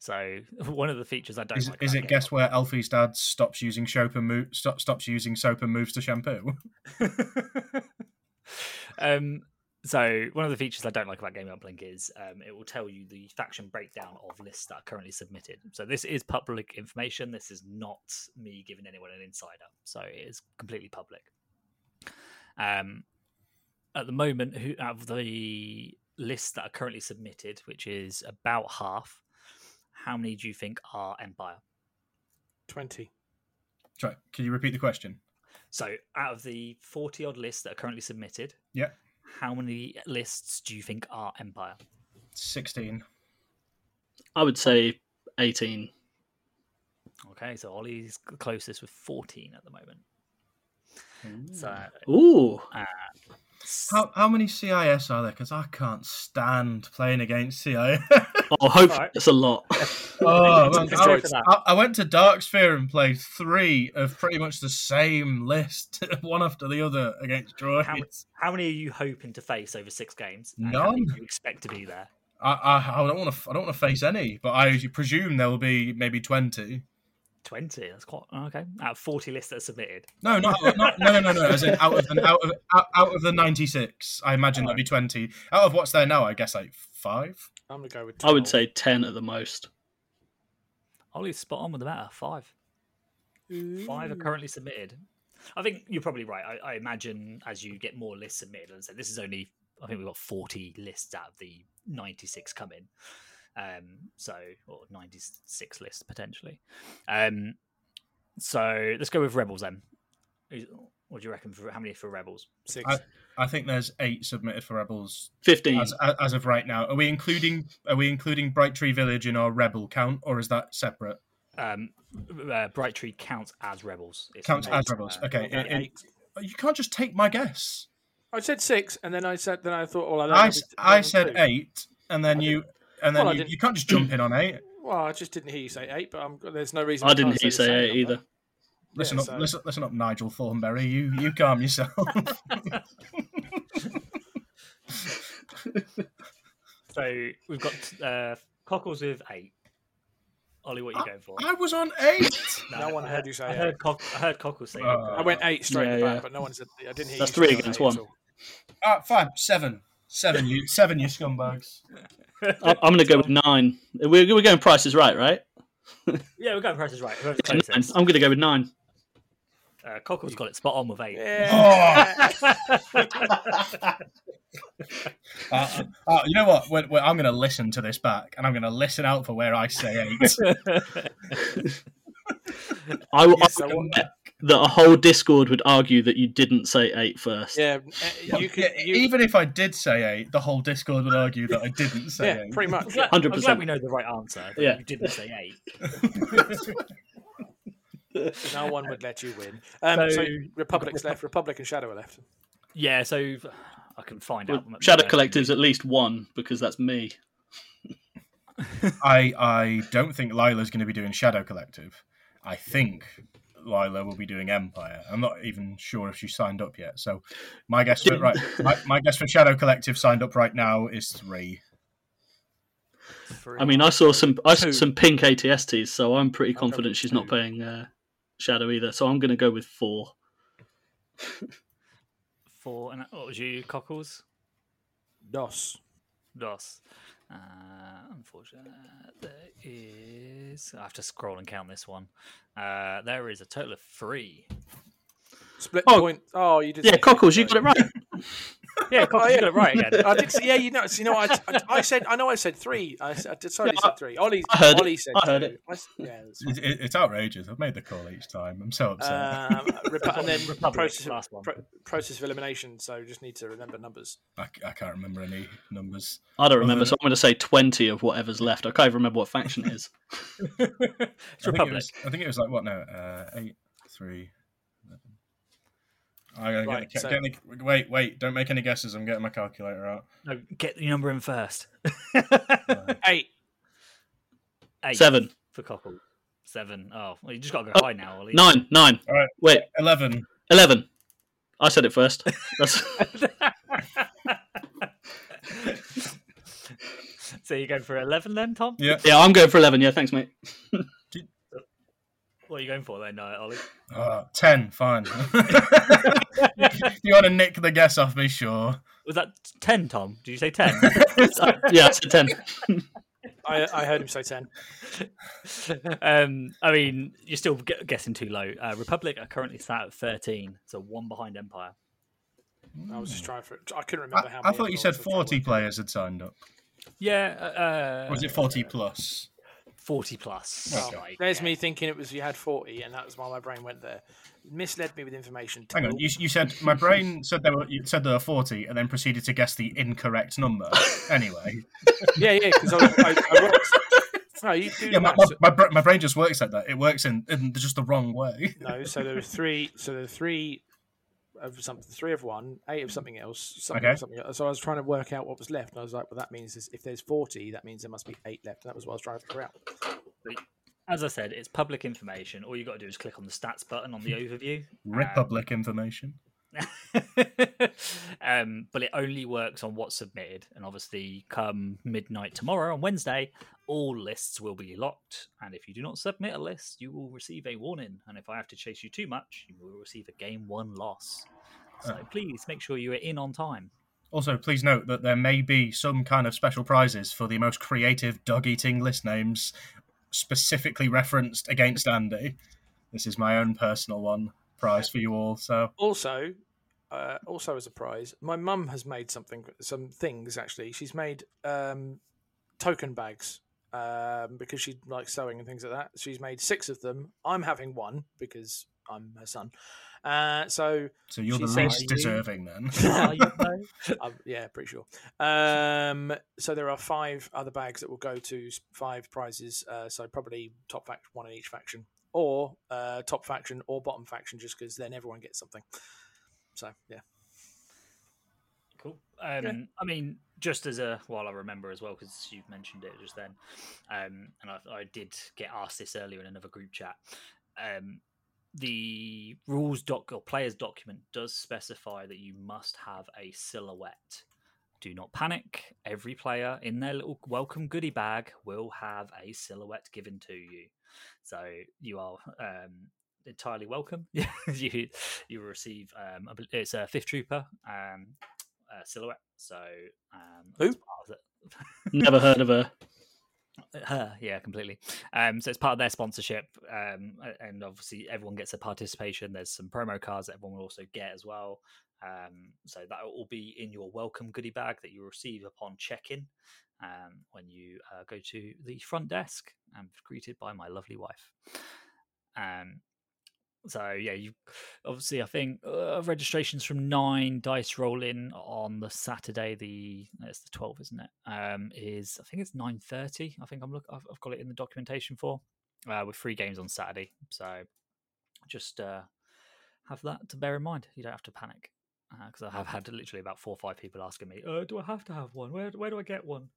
Speaker 5: So one of the features I don't
Speaker 4: Is,
Speaker 5: like.
Speaker 4: is
Speaker 5: about
Speaker 4: it guess where Elfie's dad stops using soap and move, stop, stops using soap and moves to shampoo? <laughs>
Speaker 5: um, so one of the features I don't like about Game Uplink is um, it will tell you the faction breakdown of lists that are currently submitted. So this is public information. This is not me giving anyone an insider. So it is completely public. Um, at the moment, who out of the lists that are currently submitted, which is about half, how many do you think are Empire?
Speaker 2: twenty.
Speaker 4: Sorry, can you repeat the question?
Speaker 5: So out of the forty odd lists that are currently submitted,
Speaker 4: Yeah,
Speaker 5: how many lists do you think are Empire?
Speaker 4: sixteen.
Speaker 3: I would say eighteen.
Speaker 5: Okay, so Ollie's closest with 14 at the moment. So
Speaker 3: Ooh, uh,
Speaker 4: How how many CIS are there? Because I can't stand playing against CIS. <laughs>
Speaker 3: Oh, hope
Speaker 5: Alright.
Speaker 3: it's a lot. <laughs>
Speaker 4: Oh, man, I,
Speaker 5: go
Speaker 4: went-
Speaker 5: for that.
Speaker 4: I- I went to Darksphere and played three of pretty much the same list, <laughs> one after the other against droids.
Speaker 5: How, how many are you hoping to face over six games? And How many
Speaker 4: None.
Speaker 5: do you expect to be there?
Speaker 4: I, I, I don't want to. I don't want to face any, but I presume there will be maybe twenty.
Speaker 5: 20. That's quite okay. Out of 40 lists that are submitted.
Speaker 4: No, not, not no, no, no, no. As in out of the out of out, out of the ninety-six, I imagine there'll be twenty. Out of what's there now, I guess like five.
Speaker 2: I'm gonna go with.
Speaker 3: I would say 10 at the most.
Speaker 5: Ollie's spot on with the matter. Five. Five are currently submitted. I think you're probably right. I, I imagine as you get more lists submitted, and so this is only, I think we've got 40 lists out of the 96 coming. Um, so, or 96 lists potentially. Um, so let's go with Rebels then. Who's- What do you reckon for how many for Rebels?
Speaker 2: six.
Speaker 4: I- I think there's eight submitted for rebels
Speaker 3: 15.
Speaker 4: as, as of right now. Are we including Are we including Bright Tree Village in our rebel count, or is that separate?
Speaker 5: Um, uh, Bright Tree counts as Rebels. It's
Speaker 4: Counts
Speaker 5: not,
Speaker 4: as rebels.
Speaker 5: uh,
Speaker 4: Okay,
Speaker 2: Okay,
Speaker 4: it- it- you can't just take my guess.
Speaker 2: I said six, and then I said, then I thought, well, I,
Speaker 4: I,
Speaker 2: know
Speaker 4: s-
Speaker 2: if it's-
Speaker 4: I said
Speaker 2: two.
Speaker 4: eight, and then
Speaker 2: I
Speaker 4: you and then
Speaker 2: Well,
Speaker 4: you, you can't just jump in on eight. <clears throat>
Speaker 2: Well, I just didn't hear you say eight, but I'm, there's no reason.
Speaker 3: I didn't hear you
Speaker 2: the
Speaker 3: say 8
Speaker 2: number.
Speaker 3: either.
Speaker 4: Listen
Speaker 2: Yeah,
Speaker 4: up,
Speaker 2: so-
Speaker 4: listen, listen up, Nigel Thornberry. You you calm yourself. <laughs>
Speaker 5: So we've got uh, Cockles with eight. Ollie, what are you going for?
Speaker 4: I was on eight.
Speaker 2: No one heard you say
Speaker 5: I
Speaker 2: eight.
Speaker 5: heard, Cock- I heard Cockles say.
Speaker 4: Uh,
Speaker 2: I went eight straight
Speaker 3: Yeah,
Speaker 2: in the back,
Speaker 3: yeah.
Speaker 2: but no one said. I didn't hear.
Speaker 3: That's
Speaker 2: you
Speaker 3: three against one.
Speaker 2: all.
Speaker 4: Ah, fine, seven, seven. You seven, you scumbags.
Speaker 3: I- I'm going to go with 9. We're, we're going prices right, right? <laughs>
Speaker 5: yeah, we're going prices right. Whoever's
Speaker 3: I'm going to go with 9.
Speaker 5: Uh, Cockles got it spot on with eight.
Speaker 2: Yeah. <laughs>
Speaker 4: Uh, uh, you know what? When, when I'm going to listen to this back, and I'm going to listen out for where I say eight. <laughs>
Speaker 3: I, I
Speaker 2: Yes, I
Speaker 3: would
Speaker 2: want-
Speaker 3: that a whole Discord would argue that you didn't say eight first.
Speaker 2: yeah, uh, you could.
Speaker 4: Yeah,
Speaker 2: You,
Speaker 4: Even if I did say eight, the whole Discord would argue that I didn't say
Speaker 2: yeah,
Speaker 4: eight.
Speaker 2: pretty much.
Speaker 3: 100%.
Speaker 5: we know the right answer.
Speaker 3: Yeah.
Speaker 5: You didn't say eight. <laughs> <laughs>
Speaker 2: No one would let you win. Um, so,
Speaker 5: So-
Speaker 2: Republic's left. Republic and Shadow are left.
Speaker 5: Yeah, so I can find
Speaker 3: Well,
Speaker 5: out.
Speaker 3: Shadow Collective's at least one because that's me.
Speaker 4: I I don't think Lila's going to be doing Shadow Collective. I think Lila will be doing Empire. I'm not even sure if she signed up yet. So my guess for right, <laughs> my, my guess for Shadow Collective signed up right now is three.
Speaker 2: Three.
Speaker 3: I mean, I saw some I saw some pink ATSTs, so I'm pretty confident she's not
Speaker 2: two.
Speaker 3: playing uh, Shadow either. So I'm going to go with 4. <laughs>
Speaker 5: four, and what was you, Cockles?
Speaker 2: Dos.
Speaker 5: Dos. Uh, unfortunately, there is. I have to scroll and count this one. Uh, there is a total of three.
Speaker 2: Split
Speaker 3: Oh.
Speaker 2: point. Oh, you did.
Speaker 3: Yeah, Cockles, you got it right. <laughs> <laughs>
Speaker 5: Yeah, Cockles, you got it right again.
Speaker 2: I did. Say, yeah, you know. You know. I, I, I said. I know. I said three. I, s- I did, sorry,
Speaker 3: Yeah,
Speaker 2: I said three. Ollie.
Speaker 3: I heard it.
Speaker 2: Ollie said
Speaker 3: I heard
Speaker 2: two.
Speaker 3: it.
Speaker 2: I s- yeah. That's
Speaker 4: It, it, it's outrageous. I've made the call each time. I'm so upset.
Speaker 2: Um, Repu- and then
Speaker 5: Republic,
Speaker 2: process,
Speaker 5: last one.
Speaker 2: pro- process of elimination. So just need to remember numbers.
Speaker 4: I, I can't remember any numbers.
Speaker 3: I don't remember,
Speaker 4: Other
Speaker 3: so I'm going to say 20 of whatever's left. I can't even remember what faction it is.
Speaker 5: it's <laughs>
Speaker 4: I think, it
Speaker 5: Republic.
Speaker 4: was, I think it was like what now? Uh, eight, three, eleven. I gotta
Speaker 2: Right,
Speaker 4: get,
Speaker 2: so-
Speaker 4: get any, wait, wait! Don't make any guesses. I'm getting my calculator out.
Speaker 5: No, get the number in first. <laughs>
Speaker 2: Eight.
Speaker 5: Eight
Speaker 3: 7.
Speaker 5: for Cockles. Seven. Oh, well, you just got to go
Speaker 3: Oh,
Speaker 5: high now, Ollie.
Speaker 3: 9. 9.
Speaker 4: All right.
Speaker 3: Wait,
Speaker 4: Eleven.
Speaker 3: 11. I said it first. That's <laughs> <laughs>
Speaker 5: so you going for eleven then, Tom?
Speaker 4: Yeah.
Speaker 3: Yeah, I'm going for 11. Yeah, thanks, mate.
Speaker 5: What are you going for then, uh, Ollie?
Speaker 4: Uh, ten. Fine. <laughs> you want to nick the guess off me? Sure.
Speaker 5: Was that ten, Tom? Did you say ten? <laughs>
Speaker 3: yeah, I said 10.
Speaker 2: I, I heard him say ten. <laughs>
Speaker 5: um, I mean, you're still gu- guessing too low. Uh, Republic are currently sat at thirteen, so one behind Empire.
Speaker 2: I was just trying for. I couldn't
Speaker 4: I,
Speaker 2: remember how.
Speaker 4: I thought you said
Speaker 2: was, so I
Speaker 4: forty
Speaker 2: worked it out.
Speaker 4: players had signed up.
Speaker 5: Yeah, uh,
Speaker 4: Or was it forty plus?
Speaker 5: Forty plus.
Speaker 4: Okay.
Speaker 2: There's
Speaker 5: yeah.
Speaker 2: me thinking it was you had forty, and that was why my brain went there. Misled me with information.
Speaker 4: Hang on. You, you said my brain said there were you said there were forty, and then proceeded to guess the incorrect number. <laughs> Anyway,
Speaker 2: Yeah, yeah, because I, I, I worked. No, you do.
Speaker 4: yeah, my, my, my, my brain just works like that. It works in, in just the wrong way.
Speaker 2: No, so there were three. So there were three of something, three of one, eight of something else, something
Speaker 4: Okay.
Speaker 2: something else. So I was trying to work out what was left, and I was like, well, that means there's- if there's forty, that means there must be eight left. And that was what I was trying to figure out.
Speaker 5: As I said, it's public information. All you got to do is click on the stats button on the <laughs> overview.
Speaker 4: Republic information. <laughs>
Speaker 5: um, but it only works on what's submitted. And obviously, come midnight tomorrow on Wednesday, all lists will be locked. And if you do not submit a list, you will receive a warning. And if I have to chase you too much, you will receive a game one loss. So
Speaker 4: Oh.
Speaker 5: please make sure you are in on time.
Speaker 4: Also, please note that there may be some kind of special prizes for the most creative dog-eating list names, specifically referenced against Andy. This is my own personal one prize for you all. So
Speaker 2: Also, uh, also as a prize, my mum has made something, some things actually. She's made um, token bags um, because she likes sewing and things like that. She's made six of them. I'm having one because I'm her son. Uh, so
Speaker 4: So you're the least
Speaker 5: you-
Speaker 4: deserving then. <laughs>
Speaker 5: Are you <laughs> though?
Speaker 2: Yeah, pretty sure. Um, so there are five other bags that will go to five prizes. Uh, so probably top fact one in each faction, or uh, top faction or bottom faction, just because then everyone gets something. So yeah,
Speaker 5: Cool. Um, I mean, just as a while I remember as well, because you've mentioned it just then, um, and I, I did get asked this earlier in another group chat. Um, the rules doc or players document does specify that you must have a silhouette. Do not panic. Every player in their little welcome goodie bag will have a silhouette given to you. So you are um, entirely welcome. <laughs> you you will receive um, I it's a fifth trooper um, uh, silhouette. So um,
Speaker 2: Who?
Speaker 5: as part of the- <laughs>
Speaker 3: Never heard of her.
Speaker 5: her, yeah, completely. Um, so it's part of their sponsorship, um, and obviously everyone gets a participation. There's some promo cards that everyone will also get as well. Um, so that will be in your welcome goodie bag that you receive upon check-in um, when you uh, go to the front desk and greeted by my lovely wife. Um, so yeah, you obviously I think uh, registrations from nine dice rolling on the Saturday. The it's the twelfth, isn't it? Um, is I think it's nine thirty. I think I'm look. I've, I've got it in the documentation for uh, with three games on Saturday. So just uh, have that to bear in mind. You don't have to panic because I have had literally about four or five people asking me, uh, "Do I have to have one? Where where do I get one?"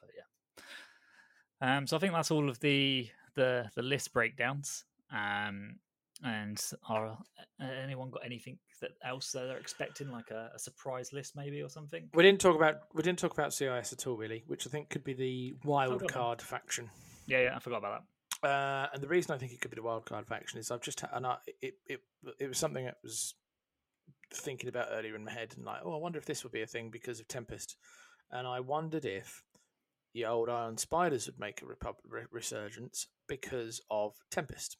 Speaker 5: But yeah. Um, so I think that's all of the the the list breakdowns. Um, and are uh, anyone got anything that else that they're expecting, like a, a surprise list maybe or something?
Speaker 2: we didn't talk about we didn't talk about CIS at all, really, which I think could be the wild card faction.
Speaker 5: Yeah, yeah, I forgot about that.
Speaker 2: Uh, and the reason I think it could be the wild card faction is I've just had, and I, it, it it was something that was thinking about earlier in my head, and like, oh, I wonder if this would be a thing because of Tempest, and I wondered if the old Iron Spiders would make a repub- resurgence because of Tempest,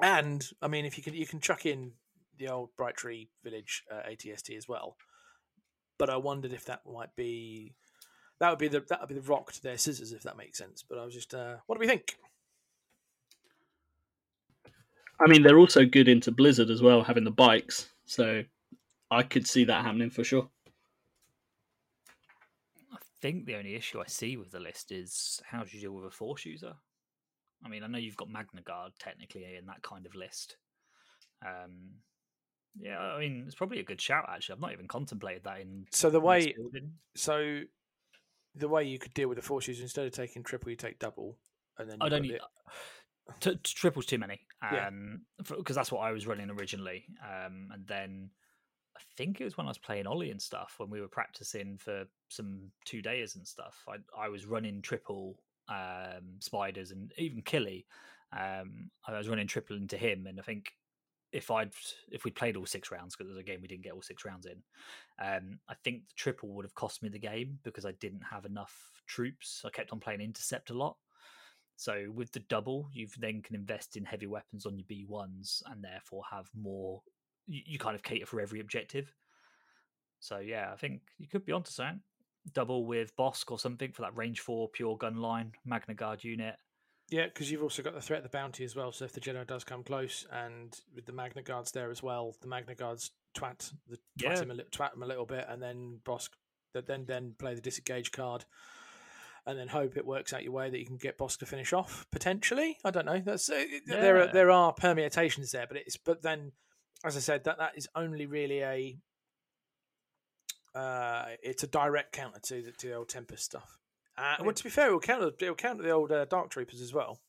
Speaker 2: and I mean, if you can you can chuck in the old Bright Tree Village uh, ATST as well, but I wondered if that might be. That would be the that would be the rock to their scissors if that makes sense. But I was just, uh, what do we think?
Speaker 3: I mean, they're also good into Blizzard as well, having the bikes. So I could see that happening for sure.
Speaker 5: I think the only issue I see with the list is how do you deal with a force user? I mean, I know you've got Magna Guard technically in that kind of list. Um, yeah, I mean, it's probably a good shout. Actually, I've not even contemplated that in.
Speaker 2: So the way, so the way you could deal with the force user instead of taking triple, you take double, and then
Speaker 5: I don't
Speaker 2: got
Speaker 5: need t- t- triples too many.
Speaker 2: Yeah.
Speaker 5: Um, because that's what I was running originally. Um, and then I think it was when I was playing Ollie and stuff when we were practicing for some two days and stuff. I I was running triple um spiders and even Killy. Um, I was running triple into him, and I think if I'd if we'd played all six rounds because there's a game we didn't get all six rounds in, um, I think the triple would have cost me the game because I didn't have enough troops. I kept on playing intercept a lot. So with the double, you then can invest in heavy weapons on your B ones and therefore have more. You, you kind of cater for every objective. So yeah, I think you could be onto something. Double with Bossk or something for that range four pure gun line Magna Guard unit.
Speaker 2: yeah, because you've also got the threat of the bounty as well. So if the Jedi does come close, and with the Magna Guards there as well, the Magna Guards twat the twat
Speaker 5: Yeah.
Speaker 2: him a li- twat him a little bit, and then Bossk, that then then play the disengage card. And then hope it works out your way that you can get Bossk to finish off potentially. I don't know. That's uh, there. Are, there are permutations there, but it's but then as I said, that that is only really a uh, it's a direct counter to the, to the old Tempest stuff. Uh, well, to be fair, it'll counter it'll counter the old uh, Dark Troopers as well.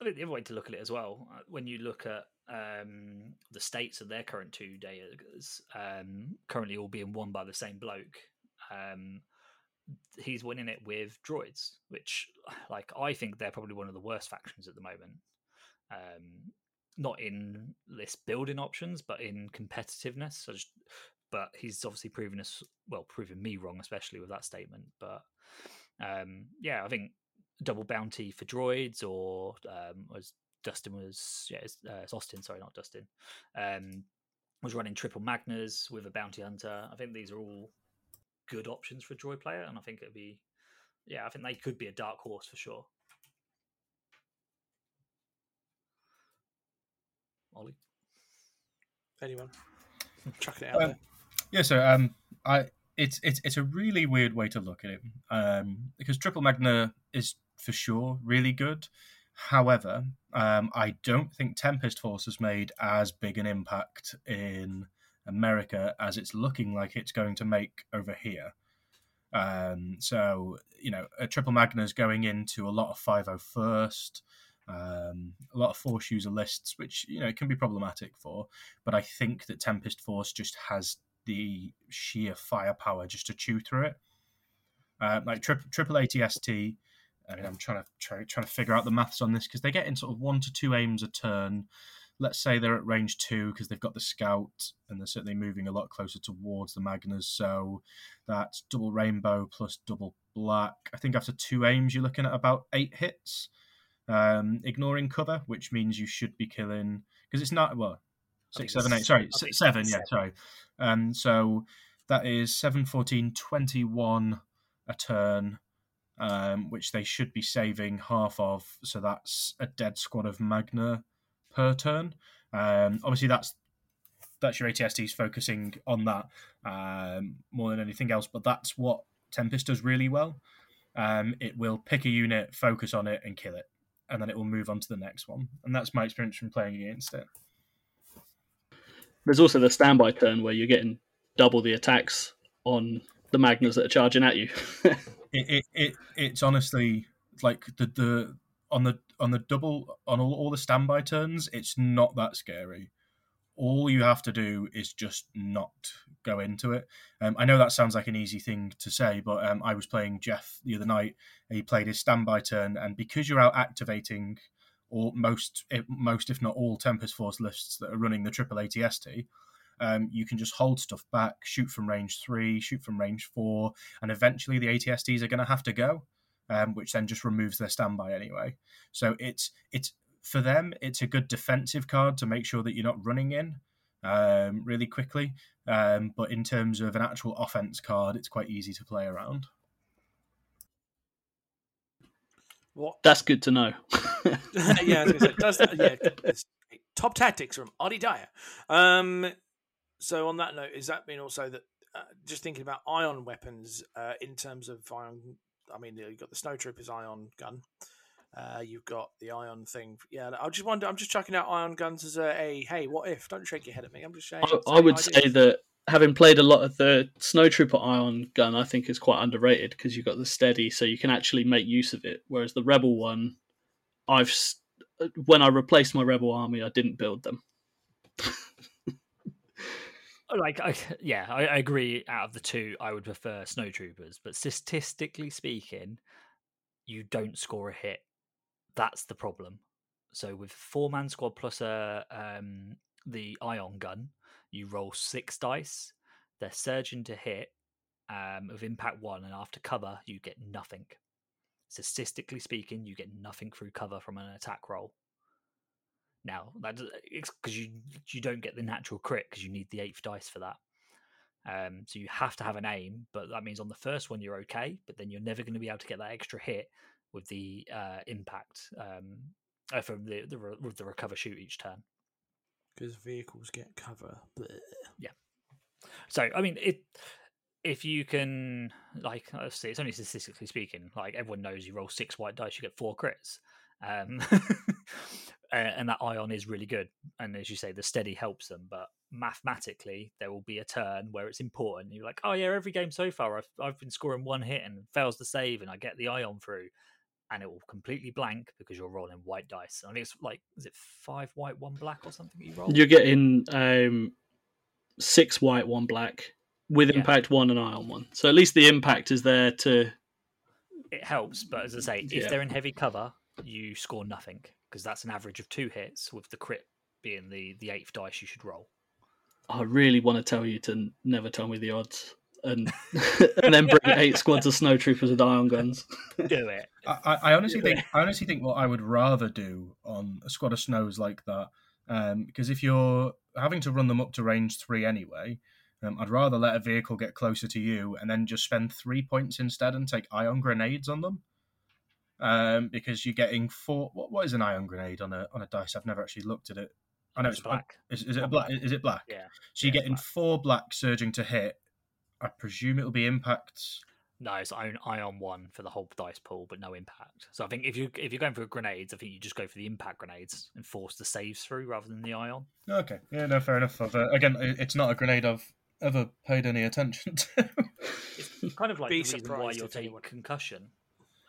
Speaker 5: I think the other way to look at it as well, uh, when you look at um, the states of their current two days, um, currently all being won by the same bloke, um, he's winning it with droids, which, like, I think they're probably one of the worst factions at the moment. Um, not in list building options, but in competitiveness. So just, but he's obviously proven us well, proven me wrong, especially with that statement. But um, yeah, I think double bounty for droids, or um, as Dustin was, yeah, it's, uh, it's Austin, sorry, not Dustin, um, was running triple Magnas with a bounty hunter. I think these are all good options for droid player, and I think it'd be, yeah, I think they could be a dark horse for sure. Ollie,
Speaker 2: Anyone? Chucking it out
Speaker 4: Um,
Speaker 2: there.
Speaker 4: Yeah, so um, I it's it's it's a really weird way to look at it, um, because Triple Magna is for sure really good. However, um, I don't think Tempest Force has made as big an impact in America as it's looking like it's going to make over here. Um, so you know, a Triple Magna is going into a lot of 501st, um, a lot of Force user lists, which you know it can be problematic for. But I think that Tempest Force just has the sheer firepower just to chew through it. Uh, like tri- triple ATST. I mean, I'm trying to try, trying to figure out the maths on this because they get in sort of one to two aims a turn. Let's say they're at range two because they've got the scout and they're certainly moving a lot closer towards the Magnas. So that's double rainbow plus double black. I think after two aims, you're looking at about eight hits, um, ignoring cover, which means you should be killing because it's not well six, seven, eight. Sorry, seven. Yeah,
Speaker 5: seven.
Speaker 4: sorry. Um, so that is 7, 14, 21 a turn, um, which they should be saving half of. So that's a dead squad of Magna per turn. Um, obviously, that's that's your ATSTs focusing on that um, more than anything else. But that's what Tempest does really well. Um, it will pick a unit, focus on it, and kill it, and then it will move on to the next one. And that's my experience from playing against it.
Speaker 3: There's also the standby turn where you're getting double the attacks on the Magnas that are charging at you. <laughs>
Speaker 4: it, it, it it's honestly like the the on the on the double on all, all the standby turns it's not that scary all you have to do is just not go into it. Um, i know that sounds like an easy thing to say but um, i was playing jeff the other night. He played his standby turn and because you're out activating all most most if not all tempest force lists that are running the triple atst um, you can just hold stuff back shoot from range three shoot from range four and eventually the ATSTs are going to have to go, um, which then just removes their standby anyway. So it's it's for them, it's a good defensive card to make sure that you're not running in um, really quickly. Um, but in terms of an actual offense card, it's quite easy to play around.
Speaker 2: What?
Speaker 3: That's good to know. <laughs>
Speaker 2: yeah, I was say, does that, yeah. Top tactics from Ollie Dyer. Um, so on that note, is that mean also that uh, just thinking about ion weapons uh, in terms of ion? I mean, you've got the snowtroopers ion gun. Uh, you've got the ion thing. Yeah, I just wonder. I'm just chucking out ion guns as a, a hey, what if? Don't shake your head at me. I'm just saying.
Speaker 3: I, I would say that having played a lot of the Snowtrooper Ion gun, I think is quite underrated because you've got the steady, so you can actually make use of it. Whereas the Rebel one, I've when I replaced my Rebel army, I didn't build them. <laughs>
Speaker 5: like I, yeah I, I agree out of the two i would prefer snowtroopers but statistically speaking you don't score a hit that's the problem. So with four man squad plus a um the ion gun you roll six dice they're surging to hit um of impact one and after cover you get nothing. Statistically speaking you get nothing through cover from an attack roll. Now that because you you don't get the natural crit because you need the eighth dice for that. Um so you have to have an aim but that means on the first one you're okay but then you're never going to be able to get that extra hit with the uh impact um uh, from the, the re- with the recover shoot each turn
Speaker 2: because vehicles get cover. Yeah.
Speaker 5: so i mean it if you can like let's see it's only statistically speaking like everyone knows you roll six white dice you get four crits um <laughs> and that ion is really good and as you say the steady helps them but mathematically there will be a turn where it's important. You're like, oh yeah, every game so far I've I've been scoring one hit and fails to save, and I get the ion through, and it will completely blank because you're rolling white dice. I think it's like is it five white, one black or something you roll?
Speaker 3: You're getting um, six white, one black, with
Speaker 5: Yeah.
Speaker 3: impact one and ion one. So at least the impact is there to.
Speaker 5: it helps, but as I say, if
Speaker 3: Yeah.
Speaker 5: they're in heavy cover, you score nothing because that's an average of two hits, with the crit being the the eighth dice you should roll.
Speaker 3: I really want to tell you to never tell me the odds, and <laughs> and then bring eight squads of snow troopers with ion guns.
Speaker 5: Do it.
Speaker 4: I, I- I honestly think I honestly think what I would rather do on a squad of snows like that, um, because if you're having to run them up to range three anyway, um, I'd rather let a vehicle get closer to you and then just spend three points instead and take ion grenades on them. Um, because you're getting four. What, what is an ion grenade on a on a dice? I've never actually looked at it. I know
Speaker 5: It's
Speaker 4: it's
Speaker 5: black.
Speaker 4: Is, is it black?
Speaker 5: black.
Speaker 4: Is it black?
Speaker 5: Yeah.
Speaker 4: So you're
Speaker 5: Yeah,
Speaker 4: getting
Speaker 5: black.
Speaker 4: four black surging to hit. I presume it'll be impacts.
Speaker 5: No, it's ion ion one for the whole dice pool, but no impact. So I think if you if you're going for grenades, I think you just go for the impact grenades and force the saves through rather than the ion.
Speaker 4: Okay, yeah, no, fair enough. I've, uh, again, it's not a grenade I've ever paid any attention to. <laughs>
Speaker 5: It's kind of like
Speaker 2: Be
Speaker 5: the reason why you'll
Speaker 2: if
Speaker 5: take
Speaker 2: anyone-
Speaker 5: concussion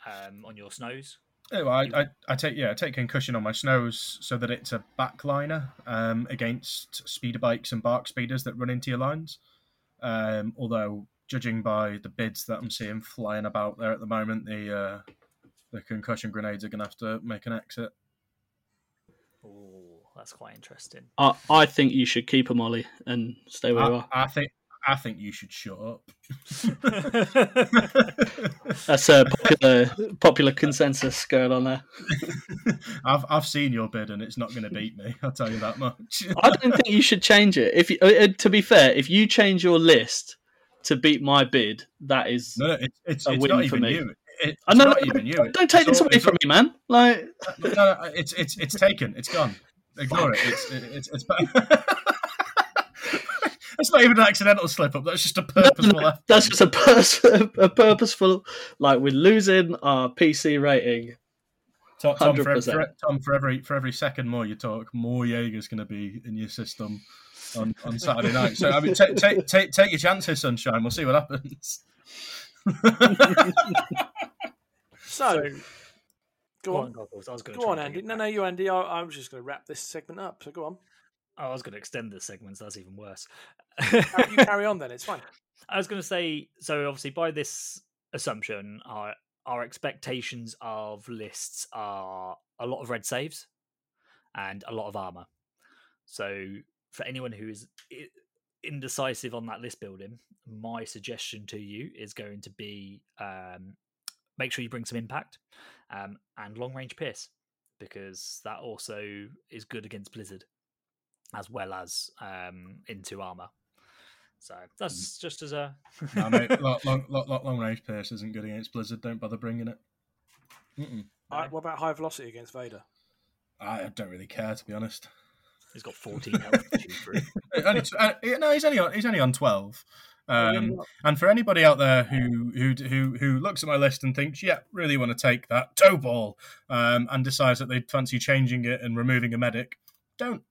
Speaker 5: um, on your snows.
Speaker 4: Yeah, well, I, I, I take yeah, I take concussion on my snows so that it's a backliner um, against speeder bikes and BARC speeders that run into your lines. Um, although, judging by the bids that I'm seeing flying about there at the moment, the uh, the concussion grenades are going to have to make an exit.
Speaker 5: Oh, that's quite interesting.
Speaker 3: I, I think you should keep a molly and stay where you are.
Speaker 4: I think I think you should shut up. <laughs>
Speaker 3: That's a popular popular consensus going on there. <laughs>
Speaker 4: I've I've seen your bid and it's not going to beat me. I'll tell you that much.
Speaker 3: I don't think you should change it. If you, uh, uh, to be fair, if you change your list to beat my bid, that is.
Speaker 4: No, no, it's it's,
Speaker 3: A
Speaker 4: it's
Speaker 3: win
Speaker 4: not
Speaker 3: for
Speaker 4: even
Speaker 3: me.
Speaker 4: you. It's
Speaker 3: I know,
Speaker 4: not
Speaker 3: no,
Speaker 4: even you.
Speaker 3: don't take this
Speaker 4: all-
Speaker 3: away from me, man. Like,
Speaker 4: No, no, it's it's it's taken. It's gone. Ignore it. It's it's it's. That's not even an accidental slip up. That's just a purposeful. effort.
Speaker 3: that's just a, pers- <laughs> a purposeful. Like we're losing our PC rating.
Speaker 4: Tom, Tom, for, every, for, Tom, for every for every second more you talk, more Jaeger's going to be in your system on, on Saturday night. So I mean, take take take take your chances, sunshine. We'll see what happens. <laughs>
Speaker 2: So, go
Speaker 5: Go
Speaker 2: on.
Speaker 5: on, Cockles. I was going
Speaker 2: Go on, Andy. No, no, you, Andy. I, I was just going to wrap this segment up. So go on.
Speaker 5: I was going to extend the segments. That's even worse.
Speaker 2: You carry on then. It's fine. <laughs>
Speaker 5: I was going to say, so obviously by this assumption, our our expectations of lists are a lot of red saves and a lot of armor. So for anyone who is indecisive on that list building, my suggestion to you is going to be um, make sure you bring some impact um, and long range pierce because that also is good against blizzard as well as um, into armor. So that's just as a
Speaker 4: no, mate, <laughs> long, long, long, long range pierce isn't good against Blizzard. Don't bother bringing it. Mm-mm.
Speaker 2: All right, what about high velocity against Vader?
Speaker 4: I don't really care to be honest.
Speaker 5: He's got 14 health to chew through. <laughs>
Speaker 4: only uh, no, he's only on, he's only on twelve.
Speaker 2: Have you only
Speaker 4: Um, and for anybody out there who who who who looks at my list and thinks, "Yeah, really want to take that toe ball," um, and decides that they fancy changing it and removing a medic, don't.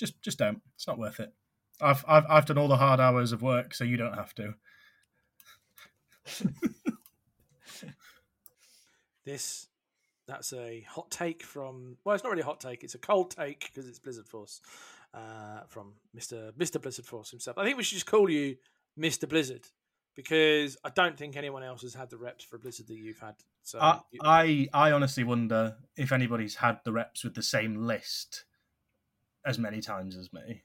Speaker 4: Just just don't. It's not worth it. I've I've I've done all the hard hours of work, so you don't have to. <laughs>
Speaker 2: This that's a hot take from well, it's not really a hot take. It's a cold take because it's Blizzard Force uh, from Mister Mister Blizzard Force himself. I think we should just call you Mister Blizzard because I don't think anyone else has had the reps for Blizzard that you've had. So
Speaker 4: I,
Speaker 2: you-
Speaker 4: I I honestly wonder if anybody's had the reps with the same list as many times as me.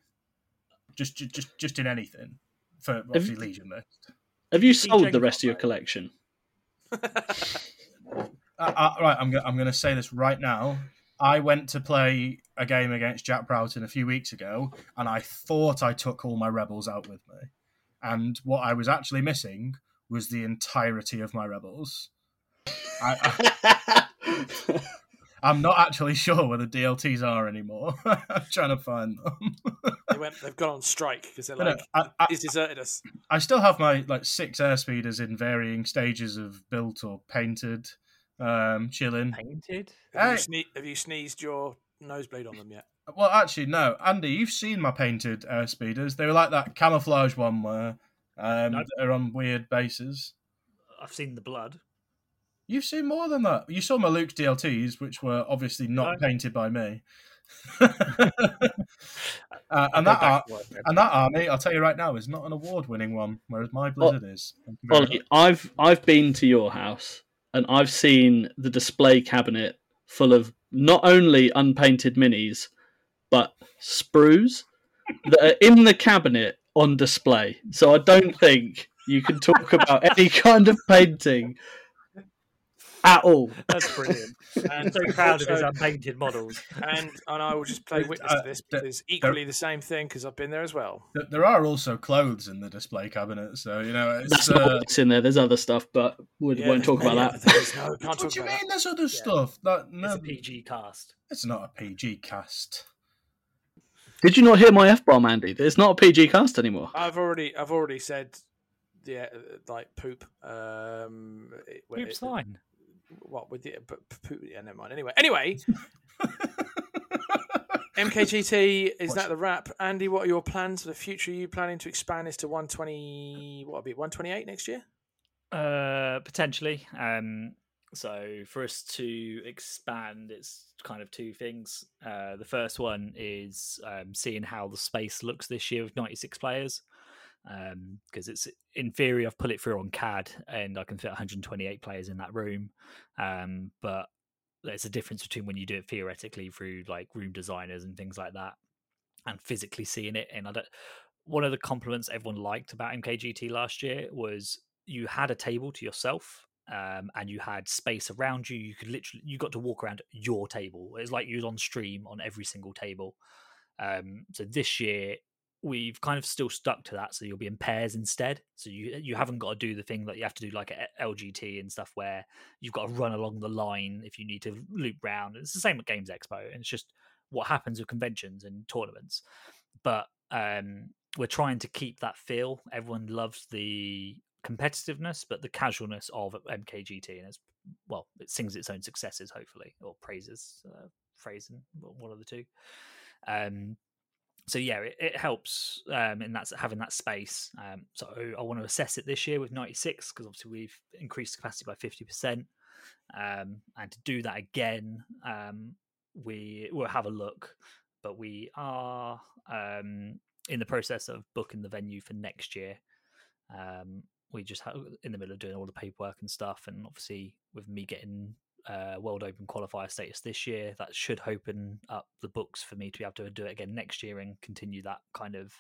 Speaker 4: Just just just, just in anything for obviously Legion list.
Speaker 3: Have you sold the rest of your collection? <laughs>
Speaker 4: Uh, uh, right, I'm, go- I'm going to say this right now. I went to play a game against Jack Broughton a few weeks ago, and I thought I took all my rebels out with me. And what I was actually missing was the entirety of my rebels. I, I, <laughs> <laughs> I'm not actually <laughs> sure where the DLTs are anymore. <laughs> I'm trying to find them. <laughs>
Speaker 2: they went. They've gone on strike because they're
Speaker 4: No, no,
Speaker 2: like
Speaker 4: I, I,
Speaker 2: he's deserted us.
Speaker 4: I still have my like six airspeeders in varying stages of built or painted, um, chilling.
Speaker 5: Painted?
Speaker 2: Have, you, sne- have you sneezed your nosebleed on them yet.
Speaker 4: Well, actually, no. Andy, you've seen my painted airspeeders. They were like that camouflage one where um,
Speaker 5: Nope.
Speaker 4: they're on weird bases.
Speaker 5: I've seen the blood.
Speaker 4: You've seen more than that. You saw my Luke's DLTs, which were obviously not
Speaker 5: No.
Speaker 4: painted by me. <laughs> uh, and that
Speaker 5: back
Speaker 4: ar-
Speaker 5: work
Speaker 4: and that army, I'll tell you right now, is not an award-winning one, whereas my Blizzard is. Thank
Speaker 3: Ollie. I've I've been to your house and I've seen the display cabinet full of not only unpainted minis but sprues that are in the cabinet on display. So I don't think you can talk about any kind of painting at all.
Speaker 5: That's brilliant. I'm
Speaker 2: And
Speaker 5: so proud of his
Speaker 2: also-
Speaker 5: unpainted models.
Speaker 2: and and I will just play witness
Speaker 4: uh,
Speaker 2: to this
Speaker 4: the-
Speaker 2: because equally the same thing because I've been there as well.
Speaker 4: There are also clothes in the display cabinet, so you know it's.
Speaker 3: That's not
Speaker 4: uh,
Speaker 3: what's in there. There's other stuff, but we
Speaker 2: Yeah,
Speaker 3: won't talk about that.
Speaker 2: things. No, can't
Speaker 4: what
Speaker 2: talk
Speaker 4: do you
Speaker 2: about
Speaker 4: mean? There's other stuff. That no,
Speaker 5: It's a PG cast.
Speaker 4: it's not a PG cast.
Speaker 3: Did you not hear my f bomb, Andy? It's not a PG cast anymore.
Speaker 2: I've already I've already said yeah uh, like poop. Um, it- well,
Speaker 5: Poop's
Speaker 2: it-
Speaker 5: fine.
Speaker 2: What with the but poop? Yeah, never mind. Anyway, anyway, <laughs> MKGT is
Speaker 4: Watch-
Speaker 2: that the wrap? Andy, what are your plans for the future? Are you planning to expand this to 120? What will be 128 next year?
Speaker 5: Uh, potentially. Um, so for us to expand, it's kind of two things. Uh, the first one is um, seeing how the space looks this year with 96 players. Because it's in theory, I've put it through on CAD and I can fit 128 players in that room. Um, but there's a difference between when you do it theoretically through like room designers and things like that, and physically seeing it. And I don't. One of the compliments everyone liked about MKGT last year was you had a table to yourself um, and you had space around you. You could literally you got to walk around your table. It's like you was on stream on every single table. Um, so this year we've kind of still stuck to that. So you'll be in pairs instead. So you you haven't got to do the thing that you have to do like at LGT and stuff where you've got to run along the line if you need to loop round. It's the same at Games Expo, and it's just what happens with conventions and tournaments. But um, we're trying to keep that feel. Everyone loves the competitiveness, but the casualness of MKGT, and it's well, it sings its own successes, hopefully, or praises, uh, phrasing, one of the two. Um, so yeah, it, it helps um, in that having that space. Um, so I want to assess it this year with 96 because obviously we've increased capacity by 50 percent, um, and to do that again, um, we will have a look. But we are um, in the process of booking the venue for next year. Um, we just have in the middle of doing all the paperwork and stuff, and obviously with me getting uh, World Open qualifier status this year, that should open up the books for me to be able to do it again next year and continue that kind of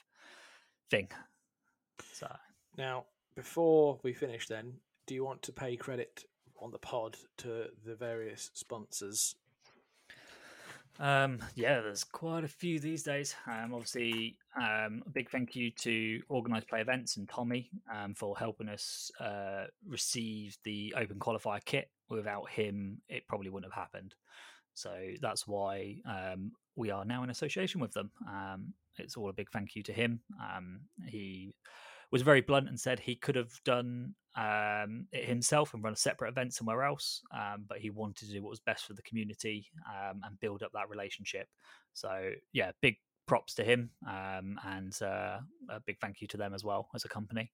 Speaker 5: thing. So
Speaker 2: Now, before we finish, then, do you want to pay credit on the pod to the various sponsors?
Speaker 5: Um, yeah, there's quite a few these days. Um, obviously, um, a big thank you to Organised Play Events and Tommy um, for helping us uh, receive the Open Qualifier kit. Without him, it probably wouldn't have happened. So that's why um, we are now in association with them. Um, it's all a big thank you to him. He was very blunt and said he could have done um, it himself and run a separate event somewhere else, um, but he wanted to do what was best for the community um, and build up that relationship. So yeah, big props to him um, and uh, a big thank you to them as well as a company.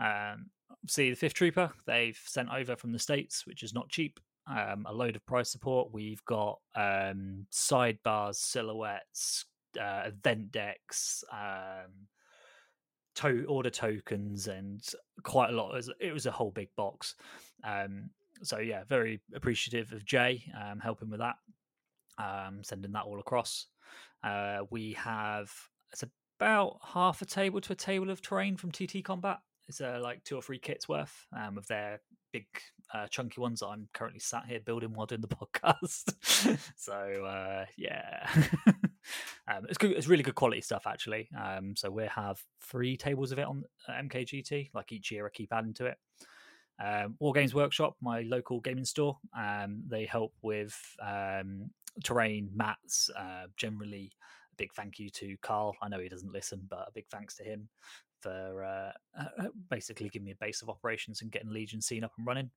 Speaker 5: Um, see the Fifth Trooper they've sent over from the states, which is not cheap. Um, a load of price support. We've got sidebars, silhouettes, uh, event decks. Um, to- order tokens and quite a lot. It was, it was a whole big box. Um, so yeah, very appreciative of Jay um, helping with that, um, sending that all across. Uh, we have it's about half a table to a table of terrain from TT Combat. It's uh, like two or three kits worth um, of their big uh, chunky ones I'm currently sat here building while doing the <laughs> podcast. so uh, yeah, <laughs> um, it's good. It's really good quality stuff actually. Um, so we have three tables of it on MKGT. Like each year, I keep adding to it. Um, War Games Workshop, my local gaming store, um, they help with um, terrain, mats. Uh, generally, a big thank you to Carl. I know he doesn't listen, but a big thanks to him for uh, <laughs> basically giving me a base of operations and getting Legion scene up and running.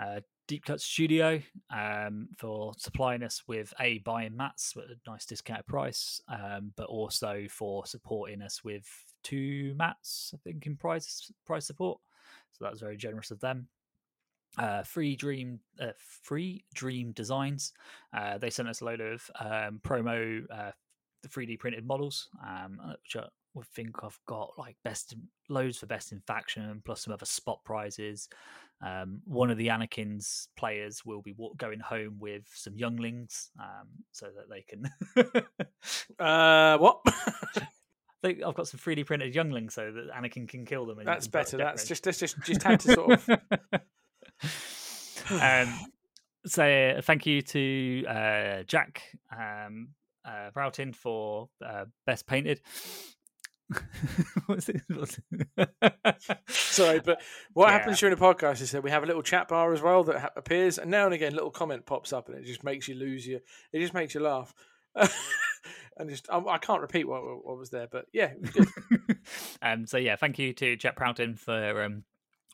Speaker 5: Uh, Deep Cut Studio um, for supplying us with a buying mats at a nice discounted price, um, but also for supporting us with two mats, I think, in price price support. So that was very generous of them. Uh, free Dream, uh, Free Dream Designs. Uh, they sent us a load of um, promo uh, the 3D printed models, um, which I would think I've got like best in, loads for best in faction, plus some other spot prizes. Um, one of the Anakin's players will be going home with some younglings, um, so that they can. <laughs>
Speaker 2: Uh, what? <laughs>
Speaker 5: I've got some 3D printed younglings, so that Anakin can kill them.
Speaker 2: That's better. That's just that's just just had to sort of. <laughs>
Speaker 5: um, so uh, thank you to uh, Jack um, uh, Broughton for uh, best painted. <laughs> What's it? What's it?
Speaker 2: Sorry, but <laughs> what
Speaker 5: Yeah.
Speaker 2: happens during the podcast is that we have a little chat bar as well that ha- appears, and now and again, a little comment pops up, and it just makes you lose your. It just makes you laugh, <laughs> and just I, I can't repeat what what was there, but yeah,
Speaker 5: um, so yeah, thank you to Jack Proughton for um,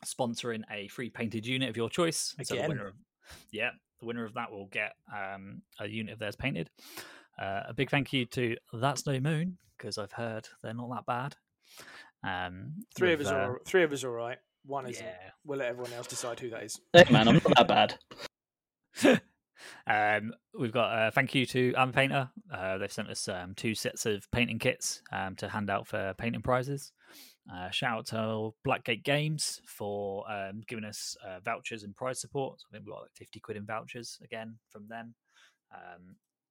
Speaker 5: sponsoring a free painted unit of your choice. So the
Speaker 2: Again.
Speaker 5: winner of, yeah, the winner of that will get um, a unit of theirs painted. Uh, a big thank you to That's No Moon because I've heard they're not that bad. Um,
Speaker 2: three of us
Speaker 5: uh,
Speaker 2: are three of us are all right. One isn't.
Speaker 5: yeah.
Speaker 2: We'll let everyone else decide who that is. <laughs>
Speaker 3: Hey man, I'm not that bad. <laughs>
Speaker 5: um, we've got uh, thank you to Am Painter. Uh, they've sent us um, two sets of painting kits um, to hand out for painting prizes. Uh, shout out to Blackgate Games for um, giving us uh, vouchers and prize support. So I think we got like 50 quid in vouchers again from them.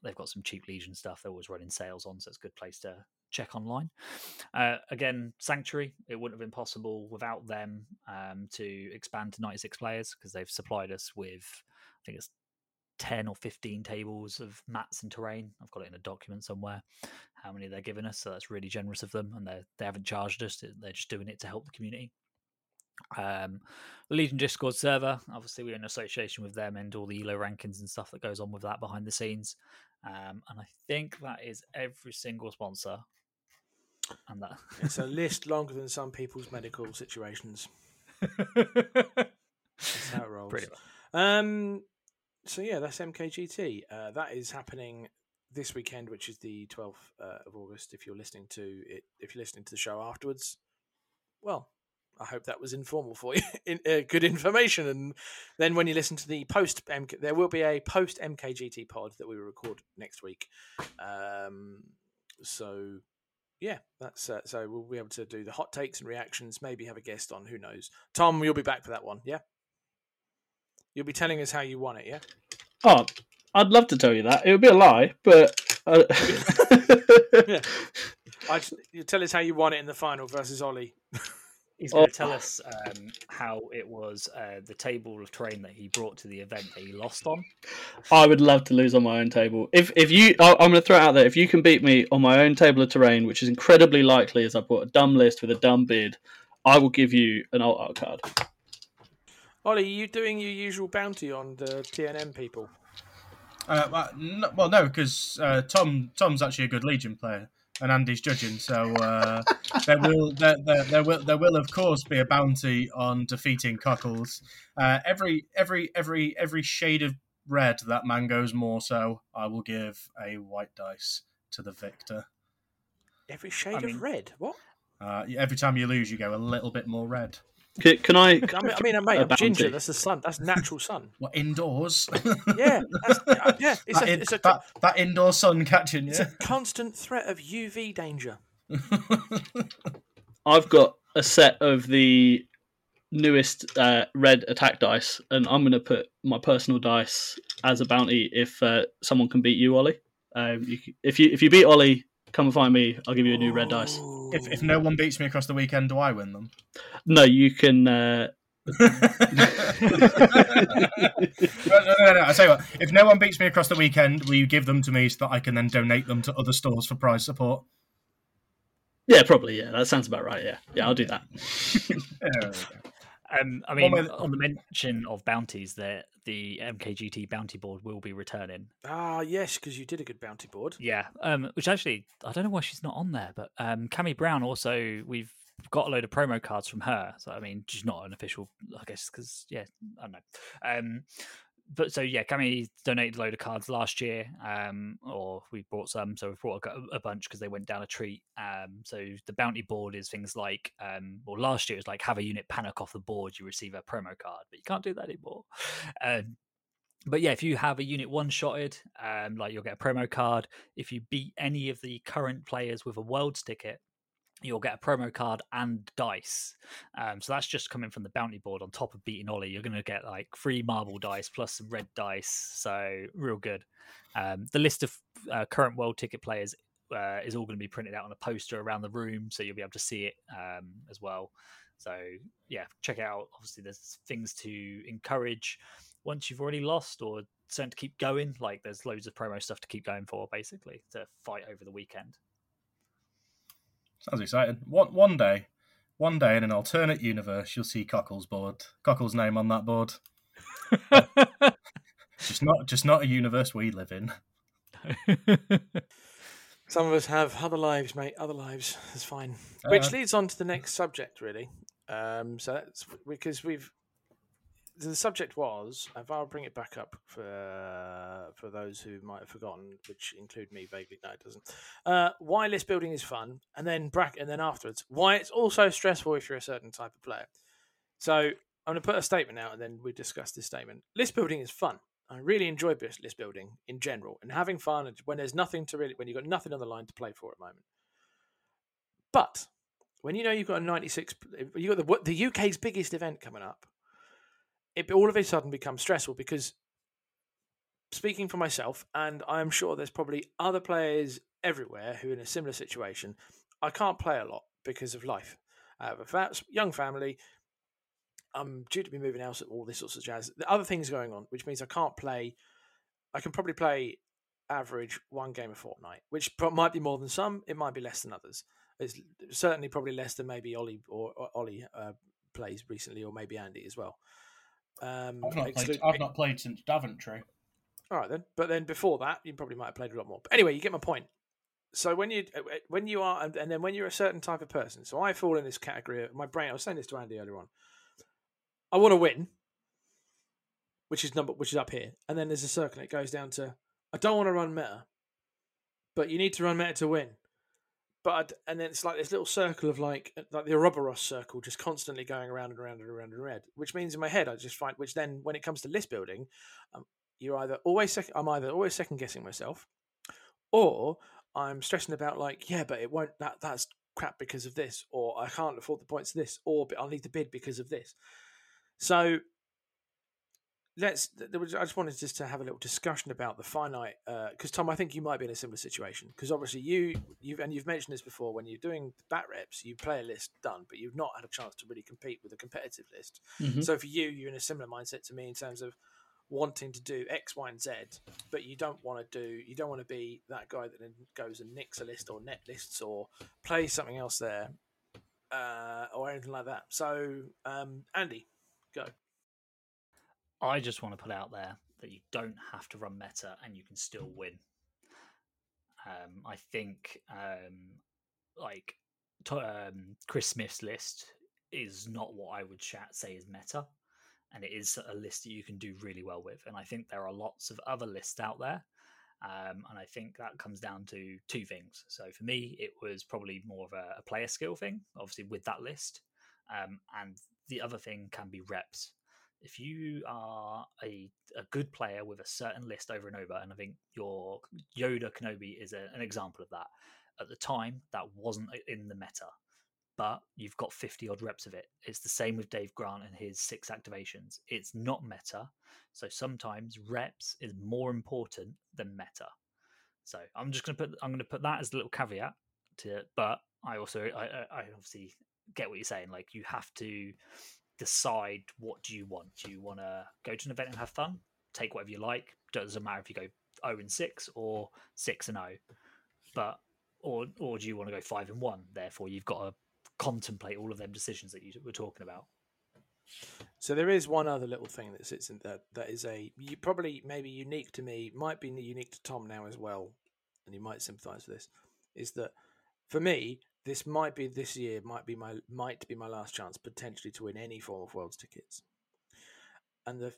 Speaker 5: They've got some cheap Legion stuff they're always running sales on, so it's a good place to check online. Uh, again, Sanctuary, it wouldn't have been possible without them um, to expand to 96 players because they've supplied us with, I think it's 10 or 15 tables of mats and terrain. I've got it in a document somewhere, how many they're giving us. So that's really generous of them. And they they haven't charged us, they're just doing it to help the community. Um, the Legion Discord server, obviously, we're in association with them and all the ELO rankings and stuff that goes on with that behind the scenes. Um, and I think that is every single sponsor. And that. <laughs>
Speaker 2: It's a <laughs> list longer than some people's medical situations. That's how it <laughs> rolls. Um, so yeah, that's MKGT. Uh, that is happening this weekend, which is the twelfth uh, of August. If you're listening to it, if you're listening to the show afterwards, well, I hope that was informal for you, <laughs> in, uh, good information. And then when you listen to the post, MK, there will be a post MKGT pod that we will record next week. Um, so yeah, that's uh, so we'll be able to do the hot takes and reactions. Maybe have a guest on. Who knows? Tom, you'll be back for that one. Yeah. You'll be telling us how you won it, yeah?
Speaker 3: Oh, I'd love to tell you that. It would be a lie, but. Uh... <laughs>
Speaker 2: Yeah. I you tell us how you won it in the final versus Ollie. <laughs>
Speaker 5: He's going
Speaker 3: Oh.
Speaker 5: to tell us um, how it was uh, the table of terrain that he brought to the event that he lost on.
Speaker 3: I would love to lose on my own table. If if you, I- I'm going to throw it out there. If you can beat me on my own table of terrain, which is incredibly likely, as I brought a dumb list with a dumb bid, I will give you an alt art card.
Speaker 2: Ollie, are you doing your usual bounty on the TNM people?
Speaker 4: Uh, well, no, well, no, because uh, Tom Tom's actually a good Legion player, and Andy's judging. So uh, there will there, there, there will there will of course be a bounty on defeating Cockles. Uh, every every every every shade of red that man goes more so, I will give a white dice to the victor.
Speaker 2: Every shade
Speaker 5: mean-
Speaker 2: of red. What?
Speaker 4: Uh, every time you lose, you go a little bit more red.
Speaker 3: Can, can I?
Speaker 2: I mean, I mean, mate,
Speaker 3: a
Speaker 2: I'm ginger. That's the sun. That's natural sun. <laughs>
Speaker 4: What indoors?
Speaker 2: Yeah, that's, yeah. It's
Speaker 4: that,
Speaker 2: a,
Speaker 4: in-
Speaker 2: it's a,
Speaker 4: that, that indoor sun catching you.
Speaker 2: it's a constant threat of UV danger. <laughs>
Speaker 3: I've got a set of the newest uh, red attack dice, and I'm going to put my personal dice as a bounty if uh, someone can beat you, Ollie. Um, you, if you if you beat Ollie, come and find me. I'll give you a new red dice.
Speaker 4: if, if no one beats me across the weekend, do I win them?
Speaker 3: No, you can. Uh, <laughs>
Speaker 4: no, no, no, no. I tell you what. If no one beats me across the weekend, will you give them to me so that I can then donate them to other stores for prize support?
Speaker 3: yeah, probably. Yeah, that sounds about right. Yeah, yeah, I'll do that. <laughs>
Speaker 4: There we go.
Speaker 5: Um, I mean,
Speaker 4: way-
Speaker 5: on the mention of bounties, that the MKGT bounty board will be returning.
Speaker 2: Ah, yes, because you did a good bounty board.
Speaker 5: Yeah, um, which actually I don't know why she's not on there, but um, Cammy Brown also we've got a load of promo cards from her. So I mean, she's not an official, I guess, because yeah, I don't know. Um, but so yeah, Cami donated a load of cards last year, um, or we bought some, so we brought a, a bunch because they went down a treat. Um, so the bounty board is things like, um, well, last year it was like have a unit panic off the board, you receive a promo card, but you can't do that anymore. <laughs> Um, but yeah, if you have a unit one shotted, um, like you'll get a promo card. If you beat any of the current players with a world ticket, you'll get a promo card and dice. Um, so that's just coming from the bounty board on top of beating Ollie. You're going to get like free marble dice plus some red dice. So real good. Um, the list of uh, current world ticket players uh, is all going to be printed out on a poster around the room, so you'll be able to see it um, as well. So yeah, check it out. Obviously, there's things to encourage once you've already lost or something to keep going. Like there's loads of promo stuff to keep going for, basically, to fight over the weekend.
Speaker 4: Sounds exciting. One one day, one day in an alternate universe, you'll see Cockle's board, Cockle's name on that board. <laughs> just not, just not a universe we live in. <laughs>
Speaker 2: Some of us have other lives, mate. Other lives. It's fine. Which
Speaker 4: Uh,
Speaker 2: leads on to the next subject, really. Um, so that's because we've the subject was, if I'll bring it back up for uh, for those who might have forgotten, which include me vaguely. No, it doesn't. Uh, why list building is fun, and then brack, and then afterwards, why it's also stressful if you're a certain type of player. So I'm going to put a statement out, and then we discuss this statement. List building is fun. I really enjoy list building in general, and having fun when there's nothing to really, when you've got nothing on the line to play for at the moment. But when you know you've got a 96, you've got the the UK's biggest event coming up it all of a sudden becomes stressful because speaking for myself, and I'm sure there's probably other players everywhere who are in a similar situation, I can't play a lot because of life. I have a young family. I'm due to be moving house, all this sorts of jazz. The other things going on, which means I can't play. I can probably play average one game a fortnight, which might be more than some. It might be less than others. It's certainly probably less than maybe Ollie or, or Ollie uh, plays recently, or maybe Andy as well. Um,
Speaker 4: I've not played. I've not played since Daventry.
Speaker 2: all right then, but then before that, you probably might have played a lot more. But anyway, you get my point. So when you uh, when you are and, and then when you're a certain type of person, so I fall in this category. Of, My brain. I was saying this to Andy earlier on. I want to win, which is number which is up here, and then there's a circle. It goes down to I don't want to run meta, but you need to run meta to win. But I'd- and then it's like this little circle of like like the Ouroboros circle, just constantly going around and around and around and around. Which means in my head, I just find which then when it comes to list building, um, you're either always second. I'm either always second guessing myself, or I'm stressing about like, yeah, but it won't. That that's crap because of this, or I can't afford the points of this, or I'll need to bid because of this. So let's. There was, I just wanted just to have a little discussion about the finite, because Tom, I think you might be in a similar situation. Because obviously you you've and you've mentioned this before when you're doing the bat reps, you play a list done, but you've not had a chance to really compete with a competitive list.
Speaker 3: Mhm.
Speaker 2: So for you, you're in a similar mindset to me in terms of wanting to do X, Y, and Z, but you don't want to do you don't want to be that guy that then goes and nicks a list or net lists or plays something else there uh, or anything like that. So um, Andy, go.
Speaker 5: I just want to put out there that you don't have to run meta and you can still win. Um, I think um, like um, Chris Smith's list is not what I would chat, say is meta, and it is a list that you can do really well with. And I think there are lots of other lists out there. Um, and I think that comes down to two things. So for me, it was probably more of a, a player skill thing, obviously with that list. Um, and the other thing can be reps if you are a, a good player with a certain list over and over, and I think your Yoda Kenobi is a, an example of that. At the time, that wasn't in the meta, but you've got 50 odd reps of it. It's the same with Dave Grant and his six activations. It's not meta, so sometimes reps is more important than meta. So I'm just gonna put I'm gonna put that as a little caveat to, but I also I, I I obviously get what you're saying. Like you have to decide what do you want. Do you want to go to an event and have fun? Take whatever you like. Doesn't matter if you go zero and six or six and zero, but or or do you want to go five and one? Therefore, you've got to contemplate all of them decisions that you were talking about.
Speaker 2: So there is one other little thing that sits in that that is a you probably maybe unique to me, might be unique to Tom now as well, and you might sympathise with this. Is that for me, this might be this year might be my might be my last chance potentially to win any form of world's tickets. And the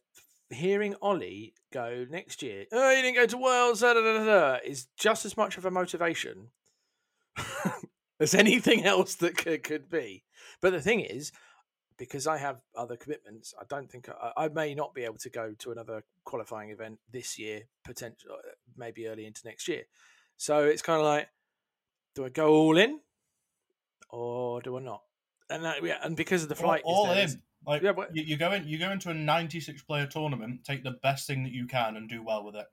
Speaker 2: hearing Ollie go next year, oh, you didn't go to Worlds, da, da, da, da, is just as much of a motivation <laughs> as anything else that could, could be. But the thing is, because I have other commitments, I don't think I, I may not be able to go to another qualifying event this year, potential uh, maybe early into next year. So it's kind of like, do I go all in, or do I not? And that, yeah, and because of the flight,
Speaker 4: all, all in. Like
Speaker 2: Yeah, but-
Speaker 4: you, you go in, you go into a ninety-six player tournament, take the best thing that you can, and do well with it.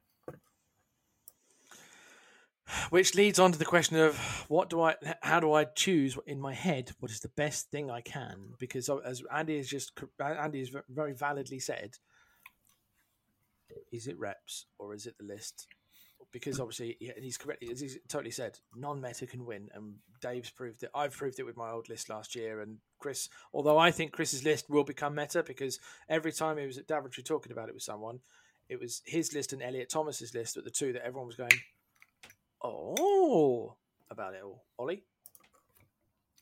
Speaker 2: Which leads on to the question of what do I, how do I choose in my head what is the best thing I can? Because uh, as Andy has just, uh, Andy has very validly said, is it reps or is it the list? Because obviously, yeah, and he's correctly, As he's totally said, non-meta can win, and Dave's proved it. I've proved it with my old list last year, and Chris. Although I think Chris's list will become meta because every time he was at Daventry talking about it with someone, it was his list and Elliot Thomas's list, but the two that everyone was going, oh, about it all. Ollie?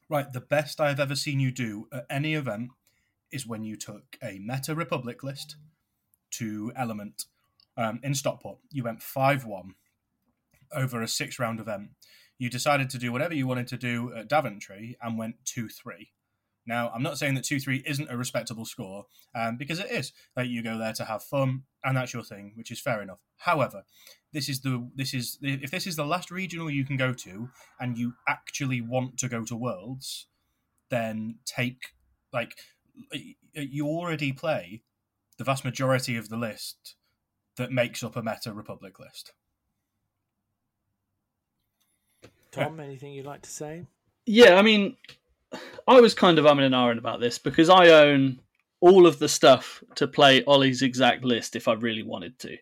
Speaker 4: Right, the best I've ever seen you do at any event is when you took a Meta Republic list to Element um, in Stockport. You went 5 1 over a six round event. You decided to do whatever you wanted to do at Daventry and went 2 3. Now, I'm not saying that 2 3 isn't a respectable score, um, because it is. Like, you go there to have fun, and that's your thing, which is fair enough. However, this is the this is if this is the last regional you can go to and you actually want to go to worlds then take like you already play the vast majority of the list that makes up a meta republic list
Speaker 2: Tom, anything you'd like to say?
Speaker 3: Yeah, I mean, I was kind of umming and ahhing about this because I own all of the stuff to play Ollie's exact list if I really wanted to.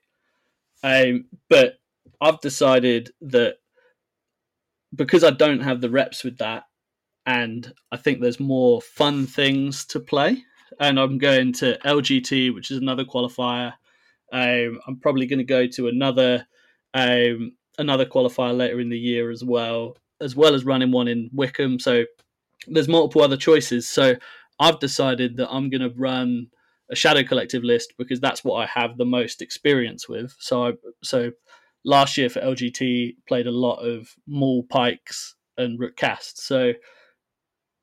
Speaker 3: Um, but I've decided that because I don't have the reps with that, and I think there's more fun things to play, and I'm going to LGT, which is another qualifier. Um, I'm probably going to go to another um, another qualifier later in the year as well, as well as running one in Wickham. So there's multiple other choices. So I've decided that I'm going to run a Shadow Collective list because that's what I have the most experience with. So I so last year for LGT played a lot of Maul Pykes and Rook Kast. So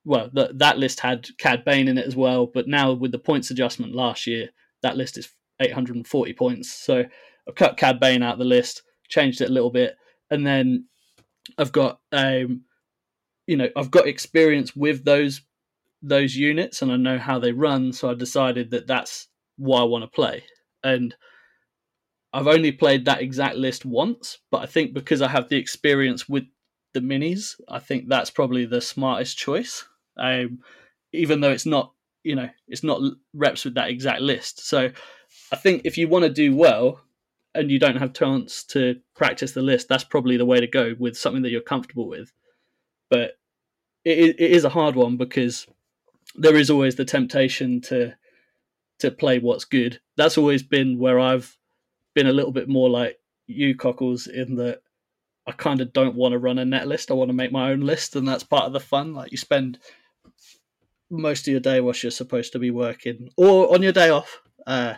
Speaker 3: well, that that list had Cad Bane in it as well, but now with the points adjustment last year, that list is 840 points. So I've cut Cad Bane out of the list, changed it a little bit, and then I've got um, you know, I've got experience with those those units and I know how they run, so I decided that that's what I want to play. And I've only played that exact list once, but I think because I have the experience with the minis, I think that's probably the smartest choice. Um, even though it's not, you know, it's not reps with that exact list. So I think if you want to do well and you don't have chance to practice the list, that's probably the way to go with something that you're comfortable with. But it, it is a hard one because there is always the temptation to to play what's good. That's always been where I've been a little bit more like you, Cockles, in that I kind of don't want to run a net list. I want to make my own list, and that's part of the fun. Like you spend most of your day whilst you're supposed to be working, or on your day off, uh,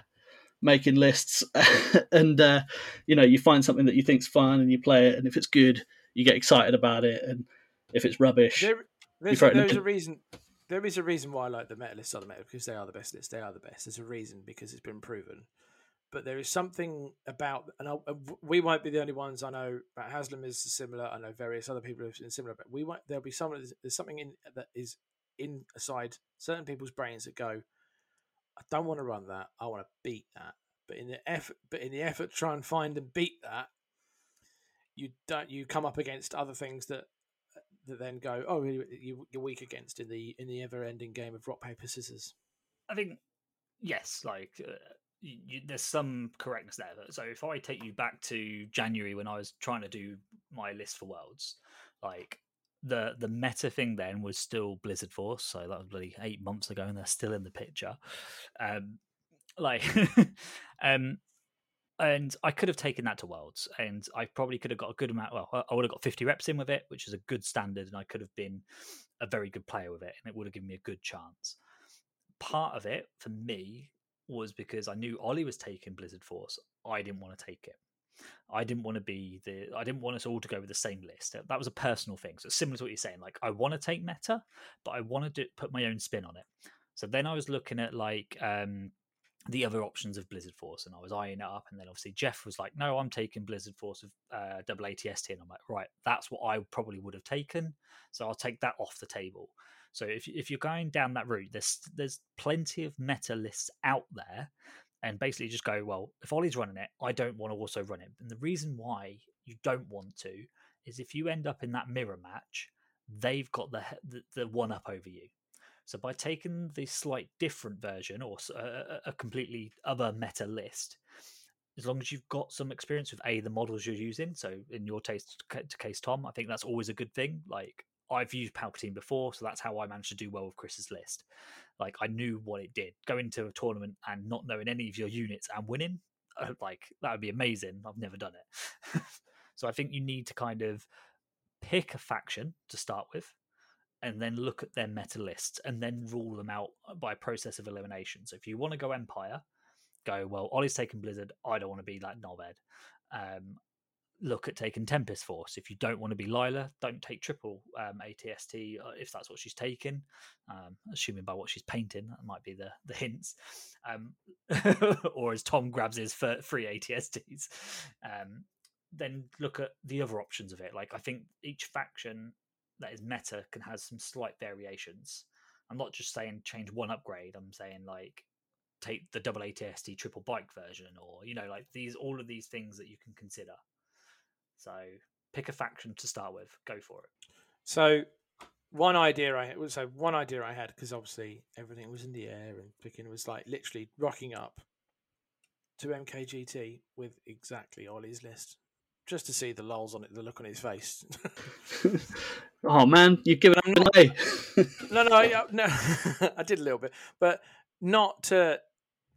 Speaker 3: making lists, <laughs> and uh, you know you find something that you think's fun, and you play it, and if it's good, you get excited about it, and if it's rubbish,
Speaker 2: there, there's,
Speaker 3: throw
Speaker 2: there's
Speaker 3: the
Speaker 2: a reason. There is a reason why I like the meta lists are the meta because they are the best lists. They are the best. There's a reason because it's been proven. But there is something about, and I, we won't be the only ones. I know Matt Haslam is similar. I know various other people have been similar. But we won't. There'll be some. There's something in that is inside certain people's brains that go, I don't want to run that. I want to beat that. But in the effort, but in the effort to try and find and beat that, you don't. You come up against other things that that then go, oh, you, you're weak against in the in the ever-ending game of rock paper scissors.
Speaker 5: I think yes, like uh, you, there's some correctness there. So if I take you back to January when I was trying to do my list for Worlds, like the the meta thing then was still Blizzard Force, so that was bloody eight months ago, and they're still in the picture. Um, like, <laughs> um, and I could have taken that to Worlds, and I probably could have got a good amount. Well, I would have got 50 reps in with it, which is a good standard, and I could have been a very good player with it, and it would have given me a good chance. Part of it for me was because I knew Ollie was taking Blizzard Force. I didn't want to take it. I didn't want to be the. I didn't want us all to go with the same list. That was a personal thing. So similar to what you're saying. Like I want to take meta, but I want to put my own spin on it. So then I was looking at like um, the other options of Blizzard Force, and I was eyeing it up. And then obviously Jeff was like, "No, I'm taking Blizzard Force of uh, double ATST," and I'm like, "Right, that's what I probably would have taken." So I'll take that off the table. So if if you're going down that route, there's there's plenty of meta lists out there, and basically just go, well, if Ollie's running it, I don't want to also run it. And the reason why you don't want to is if you end up in that mirror match, they've got the the, the one up over you. So by taking the slight different version or a, a completely other meta list, as long as you've got some experience with a the models you're using. So in your taste to case Tom, I think that's always a good thing. Like I've used Palpatine before, so that's how I managed to do well with Chris's list. Like I knew what it did. Going to a tournament and not knowing any of your units and winning, uh, like that would be amazing. I've never done it. <laughs> so I think you need to kind of pick a faction to start with and then look at their meta lists and then rule them out by process of elimination. So if you want to go Empire, go well. Ollie's taking Blizzard. I don't want to be like Knobhead. Um, look at taking Tempest Force. If you don't want to be Lila, don't take triple um, ATST uh, if that's what she's taking. Um, assuming by what she's painting, that might be the <laughs> the hints. Um, <laughs> or as Tom grabs his free ATSTs, um, then look at the other options of it. Like I think each faction that is meta can have some slight variations. I'm not just saying change one upgrade. I'm saying like take the double ATST triple bike version, or you know, like these all of these things that you can consider. So pick a faction to start with. Go for it.
Speaker 2: So one idea I had, so one idea I had because obviously everything was in the air and picking was like literally rocking up to MKGT with exactly Ollie's list just to see the lulls on it, the look on his face. <laughs>
Speaker 3: oh man, you've given it away. <laughs>
Speaker 2: no, no, I, no. <laughs> I did a little bit, but not to.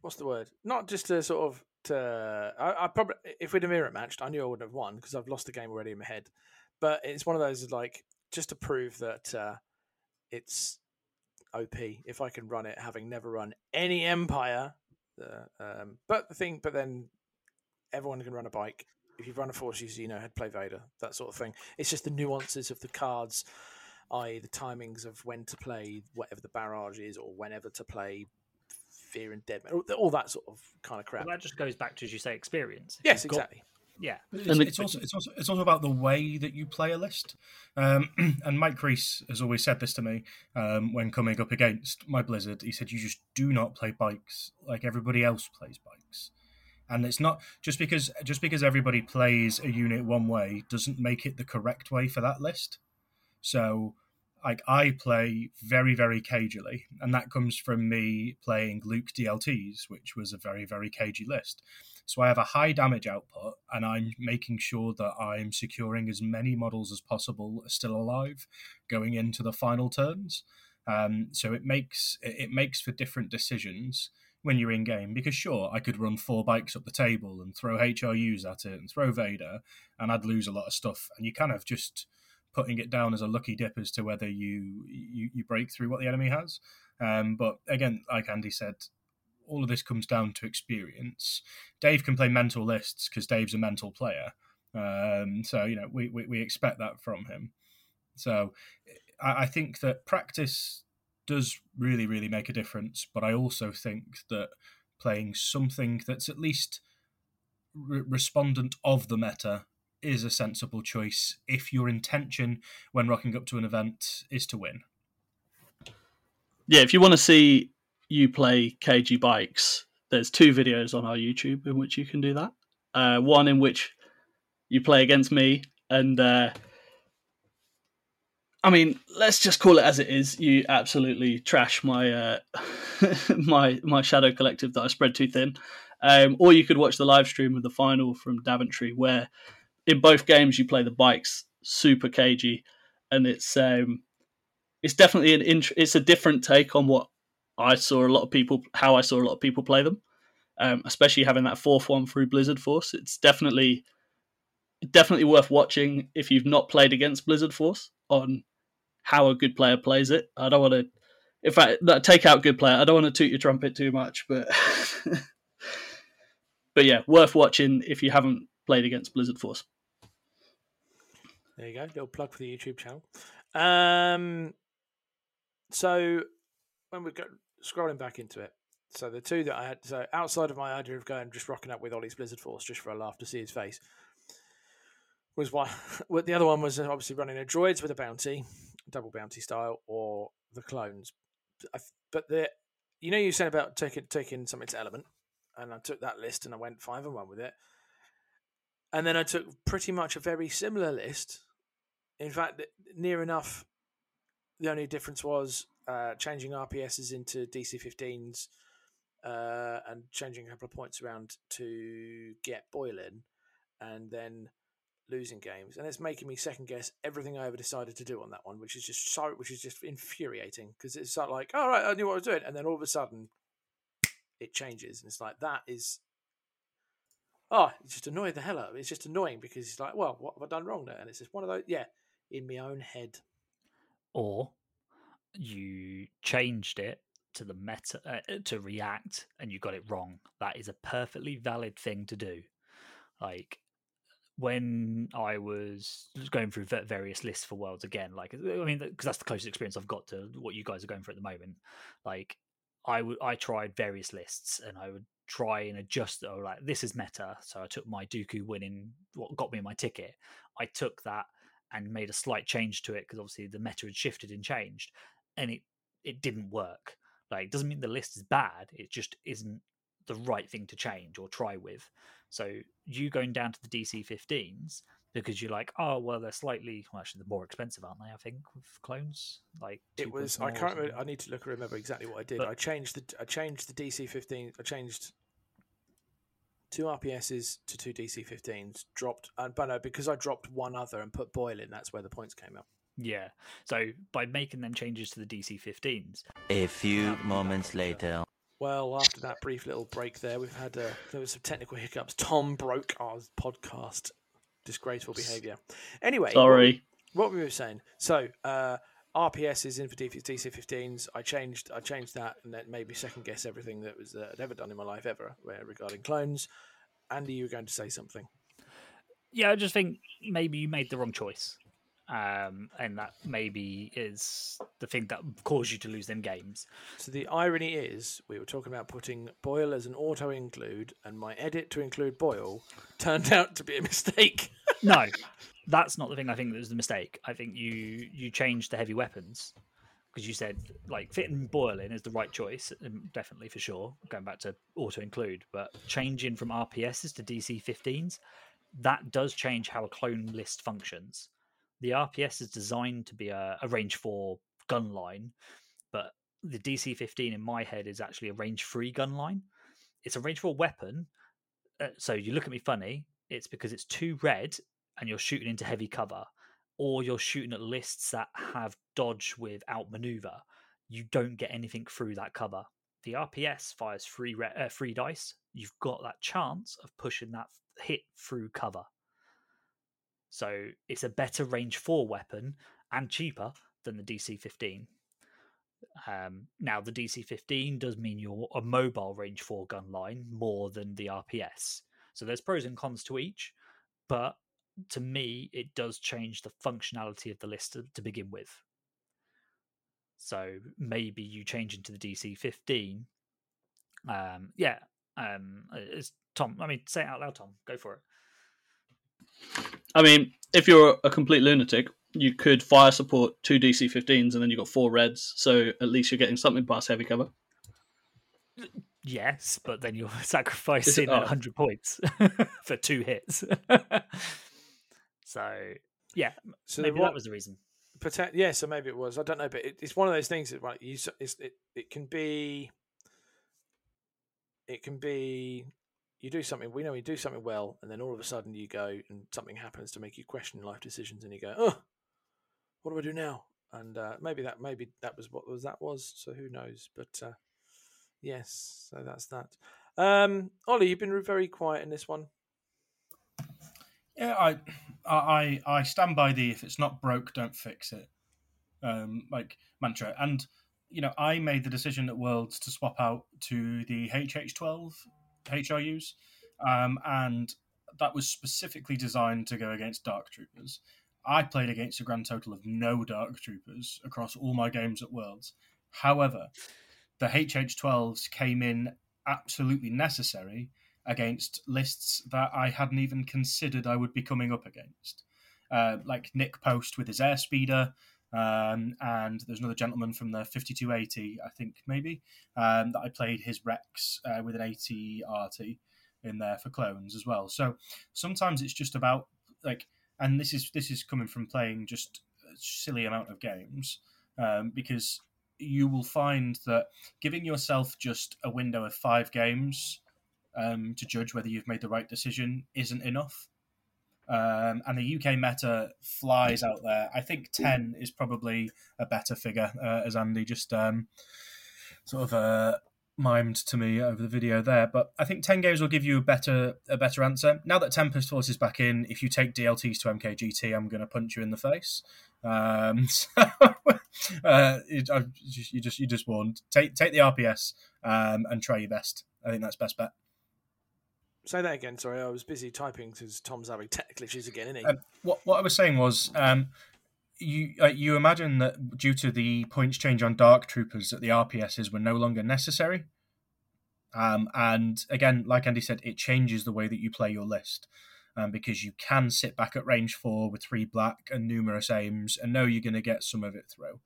Speaker 2: What's the word? Not just to sort of to. I, I probably, if we'd have mirror matched, I knew I wouldn't have won because I've lost the game already in my head. But it's one of those like just to prove that uh, it's OP if I can run it, having never run any Empire. Uh, um, but the thing, but then everyone can run a bike if you've run a force user, you know how to play Vader, that sort of thing. It's just the nuances of the cards, i.e., the timings of when to play whatever the barrage is, or whenever to play Fear and Dead, all, all that sort of kind of crap.
Speaker 5: Well, that just goes back to, as you say, experience.
Speaker 2: Yes, exactly.
Speaker 5: yeah,
Speaker 4: it's, it's, also it's also it's also about the way that you play a list. Um, <clears throat> and Mike Crease has always said this to me um, when coming up against my Blizzard. He said, "You just do not play bikes like everybody else plays bikes." and it's not just because just because everybody plays a unit one way doesn't make it the correct way for that list so like i play very very cagily and that comes from me playing luke dlts which was a very very cagey list so i have a high damage output and i'm making sure that i'm securing as many models as possible still alive going into the final turns um, so it makes it makes for different decisions when you're in game. Because sure, I could run four bikes up the table and throw HRUs at it and throw Vader, and I'd lose a lot of stuff. And you kind of just putting it down as a lucky dip as to whether you you, you break through what the enemy has. Um, but again, like Andy said, all of this comes down to experience. Dave can play mental lists because Dave's a mental player. Um, so you know we, we, we expect that from him. So I, I think that practice does really, really make a difference. But I also think that playing something that's at least re- respondent of the meta is a sensible choice if your intention when rocking up to an event is to win.
Speaker 3: Yeah, if you want to see you play KG bikes, there's two videos on our YouTube in which you can do that. Uh, one in which you play against me, and uh, I mean, let's just call it as it is. You absolutely trash my uh, <laughs> my my Shadow Collective that I spread too thin. Um, or you could watch the live stream of the final from Daventry, where in both games you play the bikes super cagey, and it's um, it's definitely an int- it's a different take on what I saw a lot of people how I saw a lot of people play them. um, especially having that fourth one through Blizzard Force. It's definitely definitely worth watching if you've not played against Blizzard Force on how a good player plays it. I don't want to, in fact, take out good player. I don't want to toot your trumpet too much, but <laughs> but yeah, worth watching if you haven't played against Blizzard Force.
Speaker 2: There you go, little plug for the YouTube channel. Um, so when we go scrolling back into it, so the two that I had, so outside of my idea of going just rocking up with Ollie's Blizzard Force just for a laugh to see his face, was one. <laughs> The other one was obviously running a droids with a bounty, double bounty style, or the clones. But the, you know, you said about taking taking something to element, and I took that list and I went five and one with it, and then I took pretty much a very similar list. In fact, near enough. The only difference was uh, changing RPSs into DC15s uh, and changing a couple of points around to get boiling, and then losing games, and it's making me second guess everything I ever decided to do on that one, which is just so, which is just infuriating because it's like, all right, I knew what I was doing, and then all of a sudden it changes, and it's like that is, oh, it just annoyed the hell out of. It's just annoying because it's like, well, what have I done wrong there? And it's just one of those, yeah, in my own head.
Speaker 5: Or you changed it to the meta uh, to react and you got it wrong. That is a perfectly valid thing to do. Like when I was going through various lists for worlds again, like I mean, because that's the closest experience I've got to what you guys are going for at the moment. Like I would, I tried various lists, and I would try and adjust. Oh, like this is meta, so I took my Dooku winning, what got me my ticket. I took that and made a slight change to it because obviously the meta had shifted and changed, and it it didn't work. Like, it doesn't mean the list is bad; it just isn't the right thing to change or try with. So you going down to the DC 15s because you're like, oh well, they're slightly well, actually they're more expensive, aren't they? I think with clones, like
Speaker 2: it was. I can't. Remember, I need to look and remember exactly what I did. But, I changed the. I changed the DC 15. I changed two RPSs to two DC 15s. Dropped, and but no, because I dropped one other and put Boyle in, that's where the points came up.
Speaker 5: Yeah. So by making them changes to the DC 15s.
Speaker 1: A few moments later.
Speaker 2: Well, after that brief little break there, we've had uh, there was some technical hiccups. Tom broke our podcast. Disgraceful behaviour. Anyway,
Speaker 3: sorry.
Speaker 2: What, what we were saying. So uh, RPS is in for DC15s. I changed I changed that, and that made me second guess everything that was that I'd ever done in my life ever regarding clones. Andy, you were going to say something.
Speaker 5: Yeah, I just think maybe you made the wrong choice um, and that maybe is the thing that caused you to lose them games.
Speaker 2: So the irony is, we were talking about putting Boyle as an auto include, and my edit to include Boyle turned <laughs> out to be a mistake.
Speaker 5: no, <laughs> that's not the thing. I think that was the mistake. I think you you changed the heavy weapons because you said like fitting Boyle in is the right choice, definitely for sure. Going back to auto include, but changing from RPSs to DC 15s, that does change how a clone list functions the RPS is designed to be a, a range four gun line, but the DC 15 in my head is actually a range three gun line. It's a range four weapon. Uh, so you look at me funny, it's because it's two red and you're shooting into heavy cover, or you're shooting at lists that have dodge with outmaneuver. You don't get anything through that cover. The RPS fires three, re- uh, dice. You've got that chance of pushing that hit through cover. So it's a better range 4 weapon and cheaper than the DC 15. Um, now, the DC 15 does mean you're a mobile range 4 gun line more than the RPS. So there's pros and cons to each, but to me, it does change the functionality of the list to, to begin with. So maybe you change into the DC 15. Um, yeah, um, it's Tom. I mean, say it out loud, Tom. Go for it.
Speaker 3: I mean, if you're a complete lunatic, you could fire support two DC 15s and then you've got four reds, so at least you're getting something past heavy cover.
Speaker 5: Yes, but then you're <laughs> sacrificing oh. 100 points <laughs> for two hits. <laughs> so, yeah, so maybe what, that was the reason.
Speaker 2: Protect, yeah, so maybe it was. I don't know, but it, it's one of those things that right, you, it, it can be. It can be you do something we know you do something well and then all of a sudden you go and something happens to make you question life decisions and you go oh what do i do now and uh, maybe that maybe that was what was that was so who knows but uh, yes so that's that Um, Ollie, you've been very quiet in this one.
Speaker 4: Yeah, I, I, I stand by the if it's not broke, don't fix it, um, like mantra. And you know, I made the decision at Worlds to swap out to the HH12 HRUs, um, and that was specifically designed to go against Dark Troopers. I played against a grand total of no Dark Troopers across all my games at Worlds. However, the HH12s came in absolutely necessary against lists that I hadn't even considered I would be coming up against. Uh, like Nick Post with his airspeeder, um, and there's another gentleman from the 5280, I think maybe, um, that I played his Rex uh, with an AT-RT in there for clones as well. So sometimes it's just about like, and this is this is coming from playing just a silly amount of games um, because you will find that giving yourself just a window of five games um, to judge whether you've made the right decision isn't enough. Um, and the UK meta flies out there. I think 10 is probably a better figure, uh, as Andy just um, sort of uh, mimed to me over the video there. But I think 10 games will give you a better a better answer. Now that Tempest Force is back in, if you take DLTs to MKGT, I'm going to punch you in the face. Um, <laughs> so uh, you just you just warned. Take take the RPS um, and try your best. I think that's best bet.
Speaker 2: Say that again. Sorry, I was busy typing because Tom's having technical issues again, isn't he?
Speaker 4: Um, what what I was saying was, um, you uh, you imagine that due to the points change on Dark Troopers, that the RPSs were no longer necessary. Um, and again, like Andy said, it changes the way that you play your list. Um, because you can sit back at range four with three black and numerous aims and know you're going to get some of it through.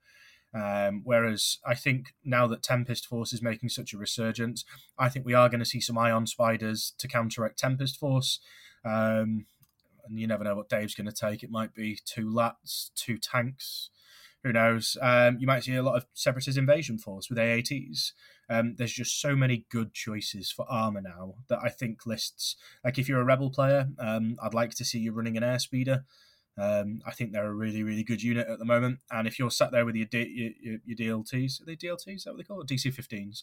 Speaker 4: Um, whereas I think now that Tempest Force is making such a resurgence, I think we are going to see some Ion Spiders to counteract Tempest Force. Um, and you never know what Dave's going to take. It might be two LAATs, two tanks. Who knows? Um, you might see a lot of Separatist Invasion Force with AATs. Um, there's just so many good choices for armor now that I think lists. Like if you're a Rebel player, um, I'd like to see you running an airspeeder. Um, I think they're a really, really good unit at the moment. And if you're sat there with your D, your, your DLTs, are they DLTs? Is that what they call it? DC15s?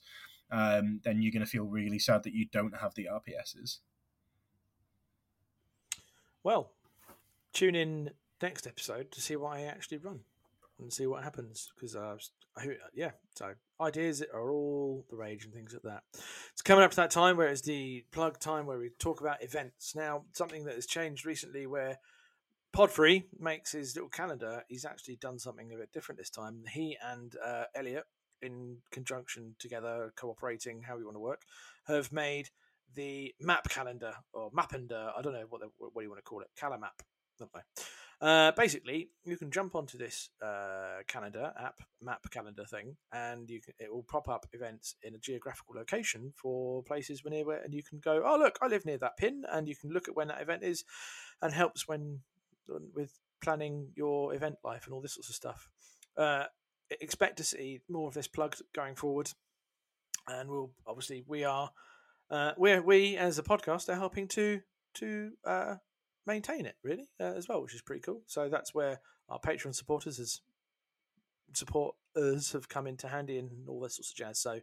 Speaker 4: Um, then you're going to feel really sad that you don't have the RPSs.
Speaker 2: Well, tune in next episode to see what I actually run and see what happens because uh, yeah, so ideas are all the rage and things like that. It's coming up to that time where it's the plug time where we talk about events. Now, something that has changed recently where Podfree makes his little calendar. He's actually done something a bit different this time. He and uh, Elliot, in conjunction together, cooperating, how you want to work, have made the map calendar or mappender. I don't know what the, what you want to call it, calamap. Don't know. Uh, basically, you can jump onto this uh, calendar app, map calendar thing, and you can, it will pop up events in a geographical location for places where, and you can go, oh look, I live near that pin, and you can look at when that event is, and helps when with planning your event life and all this sorts of stuff. Uh, expect to see more of this plugged going forward, and we'll obviously we are uh, we we as a podcast are helping to to uh, maintain it really uh, as well, which is pretty cool. So that's where our Patreon supporters as supporters have come into handy and all this sorts of jazz. So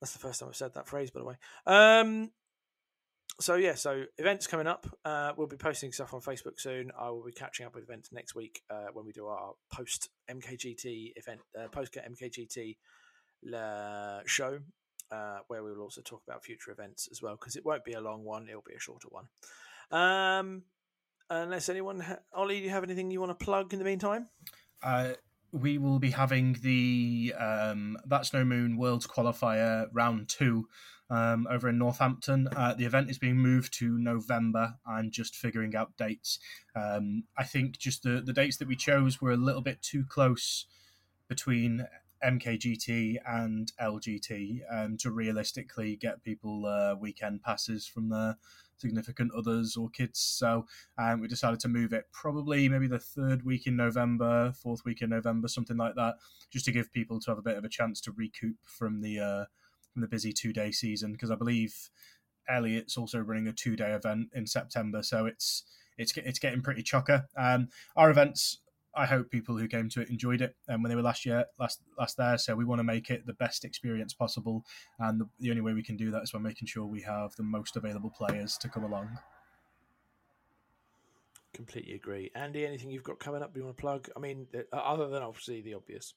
Speaker 2: that's the first time I've said that phrase, by the way. Um, so yeah, so events coming up. Uh, we'll be posting stuff on Facebook soon. I will be catching up with events next week uh, when we do our post MKGT event, uh, post MKGT uh, show, uh, where we will also talk about future events as well. Because it won't be a long one; it'll be a shorter one. Um, unless anyone, ha- Ollie, do you have anything you want to plug in the meantime?
Speaker 4: We will be having the um, That's No Moon Worlds Qualifier Round Two um, over in Northampton. Uh, the event is being moved to November. I'm just figuring out dates. Um, I think just the, the dates that we chose were a little bit too close between MKGT and LGT um, to realistically get people uh, weekend passes from their significant others or kids. So um, we decided to move it probably maybe the third week in November, fourth week in November, something like that, just to give people to have a bit of a chance to recoup from the uh, from the busy two day season. Because I believe Elliot's also running a two day event in September, so it's it's it's getting pretty chocker. Um, our events I hope people who came to it enjoyed it um, when they were last year, last last there. So we want to make it the best experience possible, and the, the only way we can do that is by making sure we have the most available players to come along.
Speaker 2: Completely agree. Andy, anything you've got coming up you want to plug? I mean, uh, other than obviously the obvious.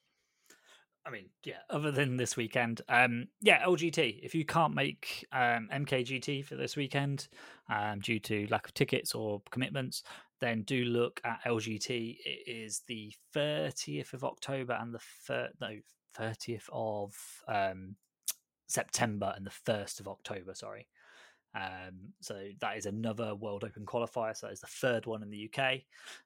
Speaker 5: I mean, yeah. Other than this weekend, um, yeah, LGT. If you can't make um, MKGT for this weekend um, due to lack of tickets or commitments, then do look at LGT. It is the thirtieth of October and the no thirtieth of um, September and the first of October. Sorry. Um, so that is another World Open qualifier. So it's the third one in the UK.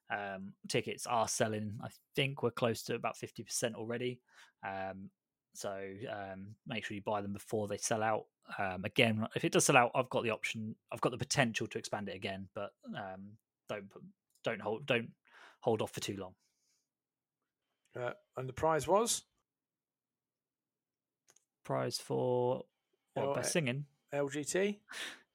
Speaker 5: Um, tickets are selling. I think we're close to about fifty percent already. Um, so um, make sure you buy them before they sell out. Um, again, if it does sell out, I've got the option. I've got the potential to expand it again, but um, don't put, don't hold don't hold off for too long.
Speaker 2: Uh, and the prize was
Speaker 5: Prize for what,
Speaker 2: Oh,
Speaker 5: best singing.
Speaker 2: LGT.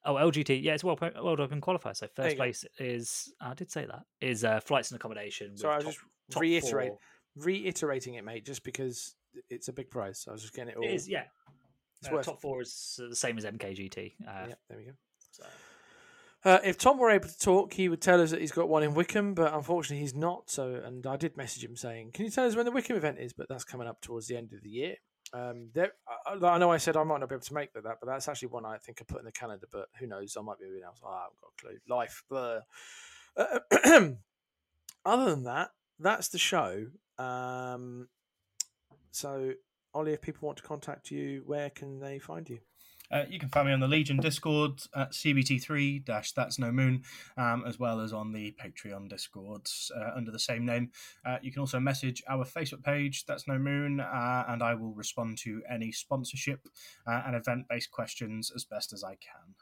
Speaker 5: Oh, LGT. Yeah, it's World World Open qualifier. So first
Speaker 2: go.
Speaker 5: place is I did say that is uh, flights and accommodation.
Speaker 2: Sorry, I was
Speaker 5: top-
Speaker 2: just
Speaker 5: top
Speaker 2: reiterate,
Speaker 5: four.
Speaker 2: reiterating it, mate, just because it's a big prize. So I was just getting it all.
Speaker 5: It is, yeah.
Speaker 2: It's
Speaker 5: Uh,
Speaker 2: worth
Speaker 5: top four is the same as MKGT. Uh,
Speaker 2: Yeah, there we go.
Speaker 5: so-
Speaker 2: Uh, if Tom were able to talk, he would tell us that he's got one in Wickham, but unfortunately he's not. So, and I did message him saying, "Can you tell us when the Wickham event is?" But that's coming up towards the end of the year. Um, there, I, I know I said I might not be able to make that, but that's actually one I think I put in the calendar. But who knows? I might be moving else. I haven't got a clue. Life. Uh, <clears throat> other than that, that's the show. Um, so, Ollie, if people want to contact you, where can they find you?
Speaker 4: Uh, you can find me on the Legion Discord at CBT3 dash That's No Moon, um, as well as on the Patreon Discords uh, under the same name. Uh, you can also message our Facebook page, That's No Moon, uh, and I will respond to any sponsorship uh, and event based questions as best as I can.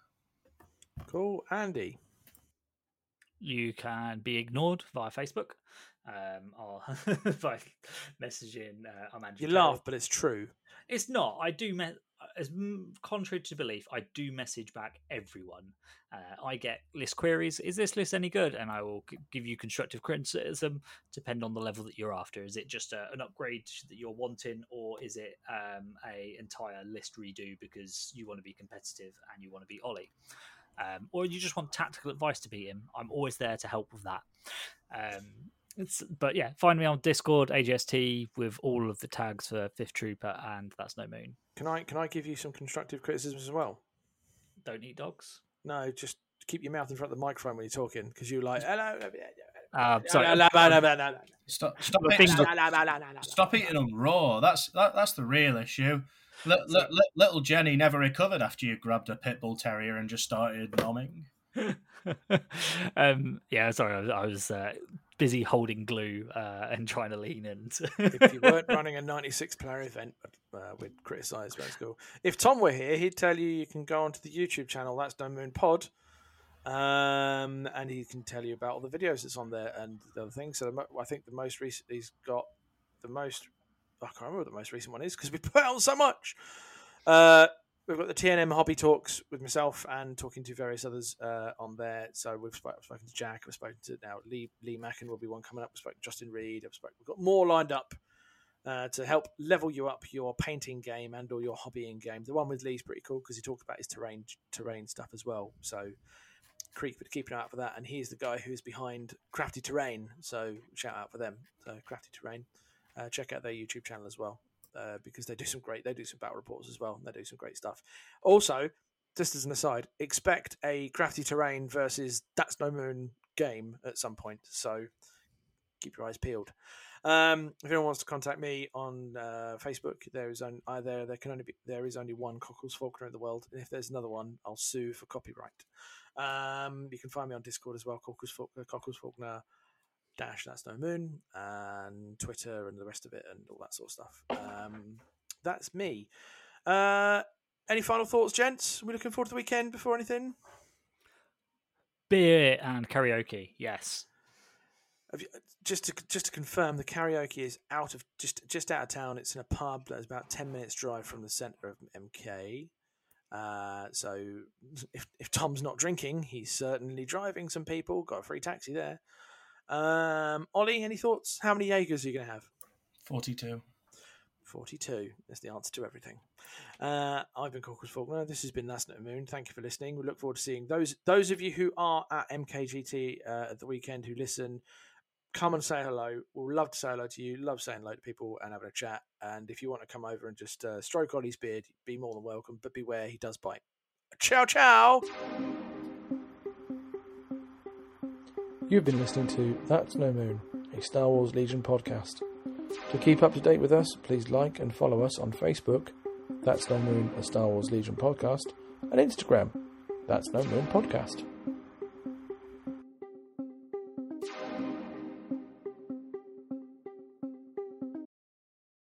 Speaker 2: Cool, Andy.
Speaker 5: you can be ignored via Facebook um, or <laughs> by messaging uh, I'm Andrew
Speaker 2: You
Speaker 5: Taylor.
Speaker 2: laugh, but it's true.
Speaker 5: It's not. I do. Me- as contrary to belief, I do message back everyone. Uh, I get list queries. Is this list any good? And I will g- give you constructive criticism, depend on the level that you're after. Is it just a, an upgrade that you're wanting, or is it um, a entire list redo because you want to be competitive and you want to be Ollie? Um, or you just want tactical advice to beat him? I'm always there to help with that. Um, it's, but yeah, find me on Discord, AGST, with all of the tags for Fifth Trooper, and that's no moon.
Speaker 2: Can I can I give you some constructive criticism as well?
Speaker 5: Don't eat dogs.
Speaker 2: No, just keep your mouth in front of the microphone when you're talking because you're like hello.
Speaker 5: Uh, sorry, <laughs>
Speaker 4: Stop, stop,
Speaker 5: The
Speaker 4: stop, stop eating them raw. That's that, that's the real issue. Li- li- li- little Jenny never recovered after you grabbed a pit bull terrier and just started nomming. <laughs>
Speaker 5: um, yeah, sorry, I was, I was uh, busy holding glue uh, and trying to lean in.
Speaker 2: if you weren't <laughs> running a 96 player event, uh, we'd criticise that's cool. If Tom were here, he'd tell you you can go onto the YouTube channel. That's No Moon Pod. Um, and he can tell you about all the videos that's on there and the other things. So the, mo- I think the most recent he's got the most. I can't remember what the most recent one is because we put out so much. Uh, we've got the TNM hobby talks with myself and talking to various others uh, on there. So we've spoken, spoken to Jack. We've spoken to now Lee Lee Macken will be one coming up. We've spoken to Justin Reed. I've spoken, we've got more lined up uh, to help level you up your painting game and or your hobbying game. The one with Lee's pretty cool because he talked about his terrain terrain stuff as well. So keep keep an eye out for that. And he's the guy who's behind Crafty Terrain. So shout out for them. So Crafty Terrain. Uh, check out their YouTube channel as well uh, because they do some great. They do some battle reports as well. And they do some great stuff. Also, just as an aside, expect a Crafty Terrain versus That's No Moon game at some point. So keep your eyes peeled. Um, if anyone wants to contact me on uh, Facebook, there is only either there can only be there is only one Cockles Faulkner in the world, and if there's another one, I'll sue for copyright. Um, you can find me on Discord as well, Cockles Faulkner, Cockles Faulkner dash that's no moon, and Twitter and the rest of it, and all that sort of stuff. Um, that's me. Uh, any final thoughts, gents? Are we looking forward to the weekend before anything?
Speaker 5: Beer and karaoke, yes.
Speaker 2: Have you, just to just to confirm, the karaoke is out of just just out of town. It's in a pub that's about ten minutes drive from the centre of MK. Uh, so if if Tom's not drinking, he's certainly driving some people. Got a free taxi there. Um, Ollie, any thoughts? How many Jaegers are you going to have?
Speaker 4: 42.
Speaker 2: 42 is the answer to everything. Uh, I've been Cockles Faulkner. This has been That's No Moon. Thank you for listening. We look forward to seeing those those of you who are at MKGT uh, at the weekend who listen. Come and say hello. We'll love to say hello to you. Love saying hello to people and having a chat. And if you want to come over and just uh, stroke Ollie's beard, be more than welcome. But beware, he does bite. Ciao, ciao. You've been listening to That's No Moon, a Star Wars Legion podcast. To keep up to date with us, please like and follow us on Facebook, That's No Moon, a Star Wars Legion podcast, and Instagram, That's No Moon Podcast.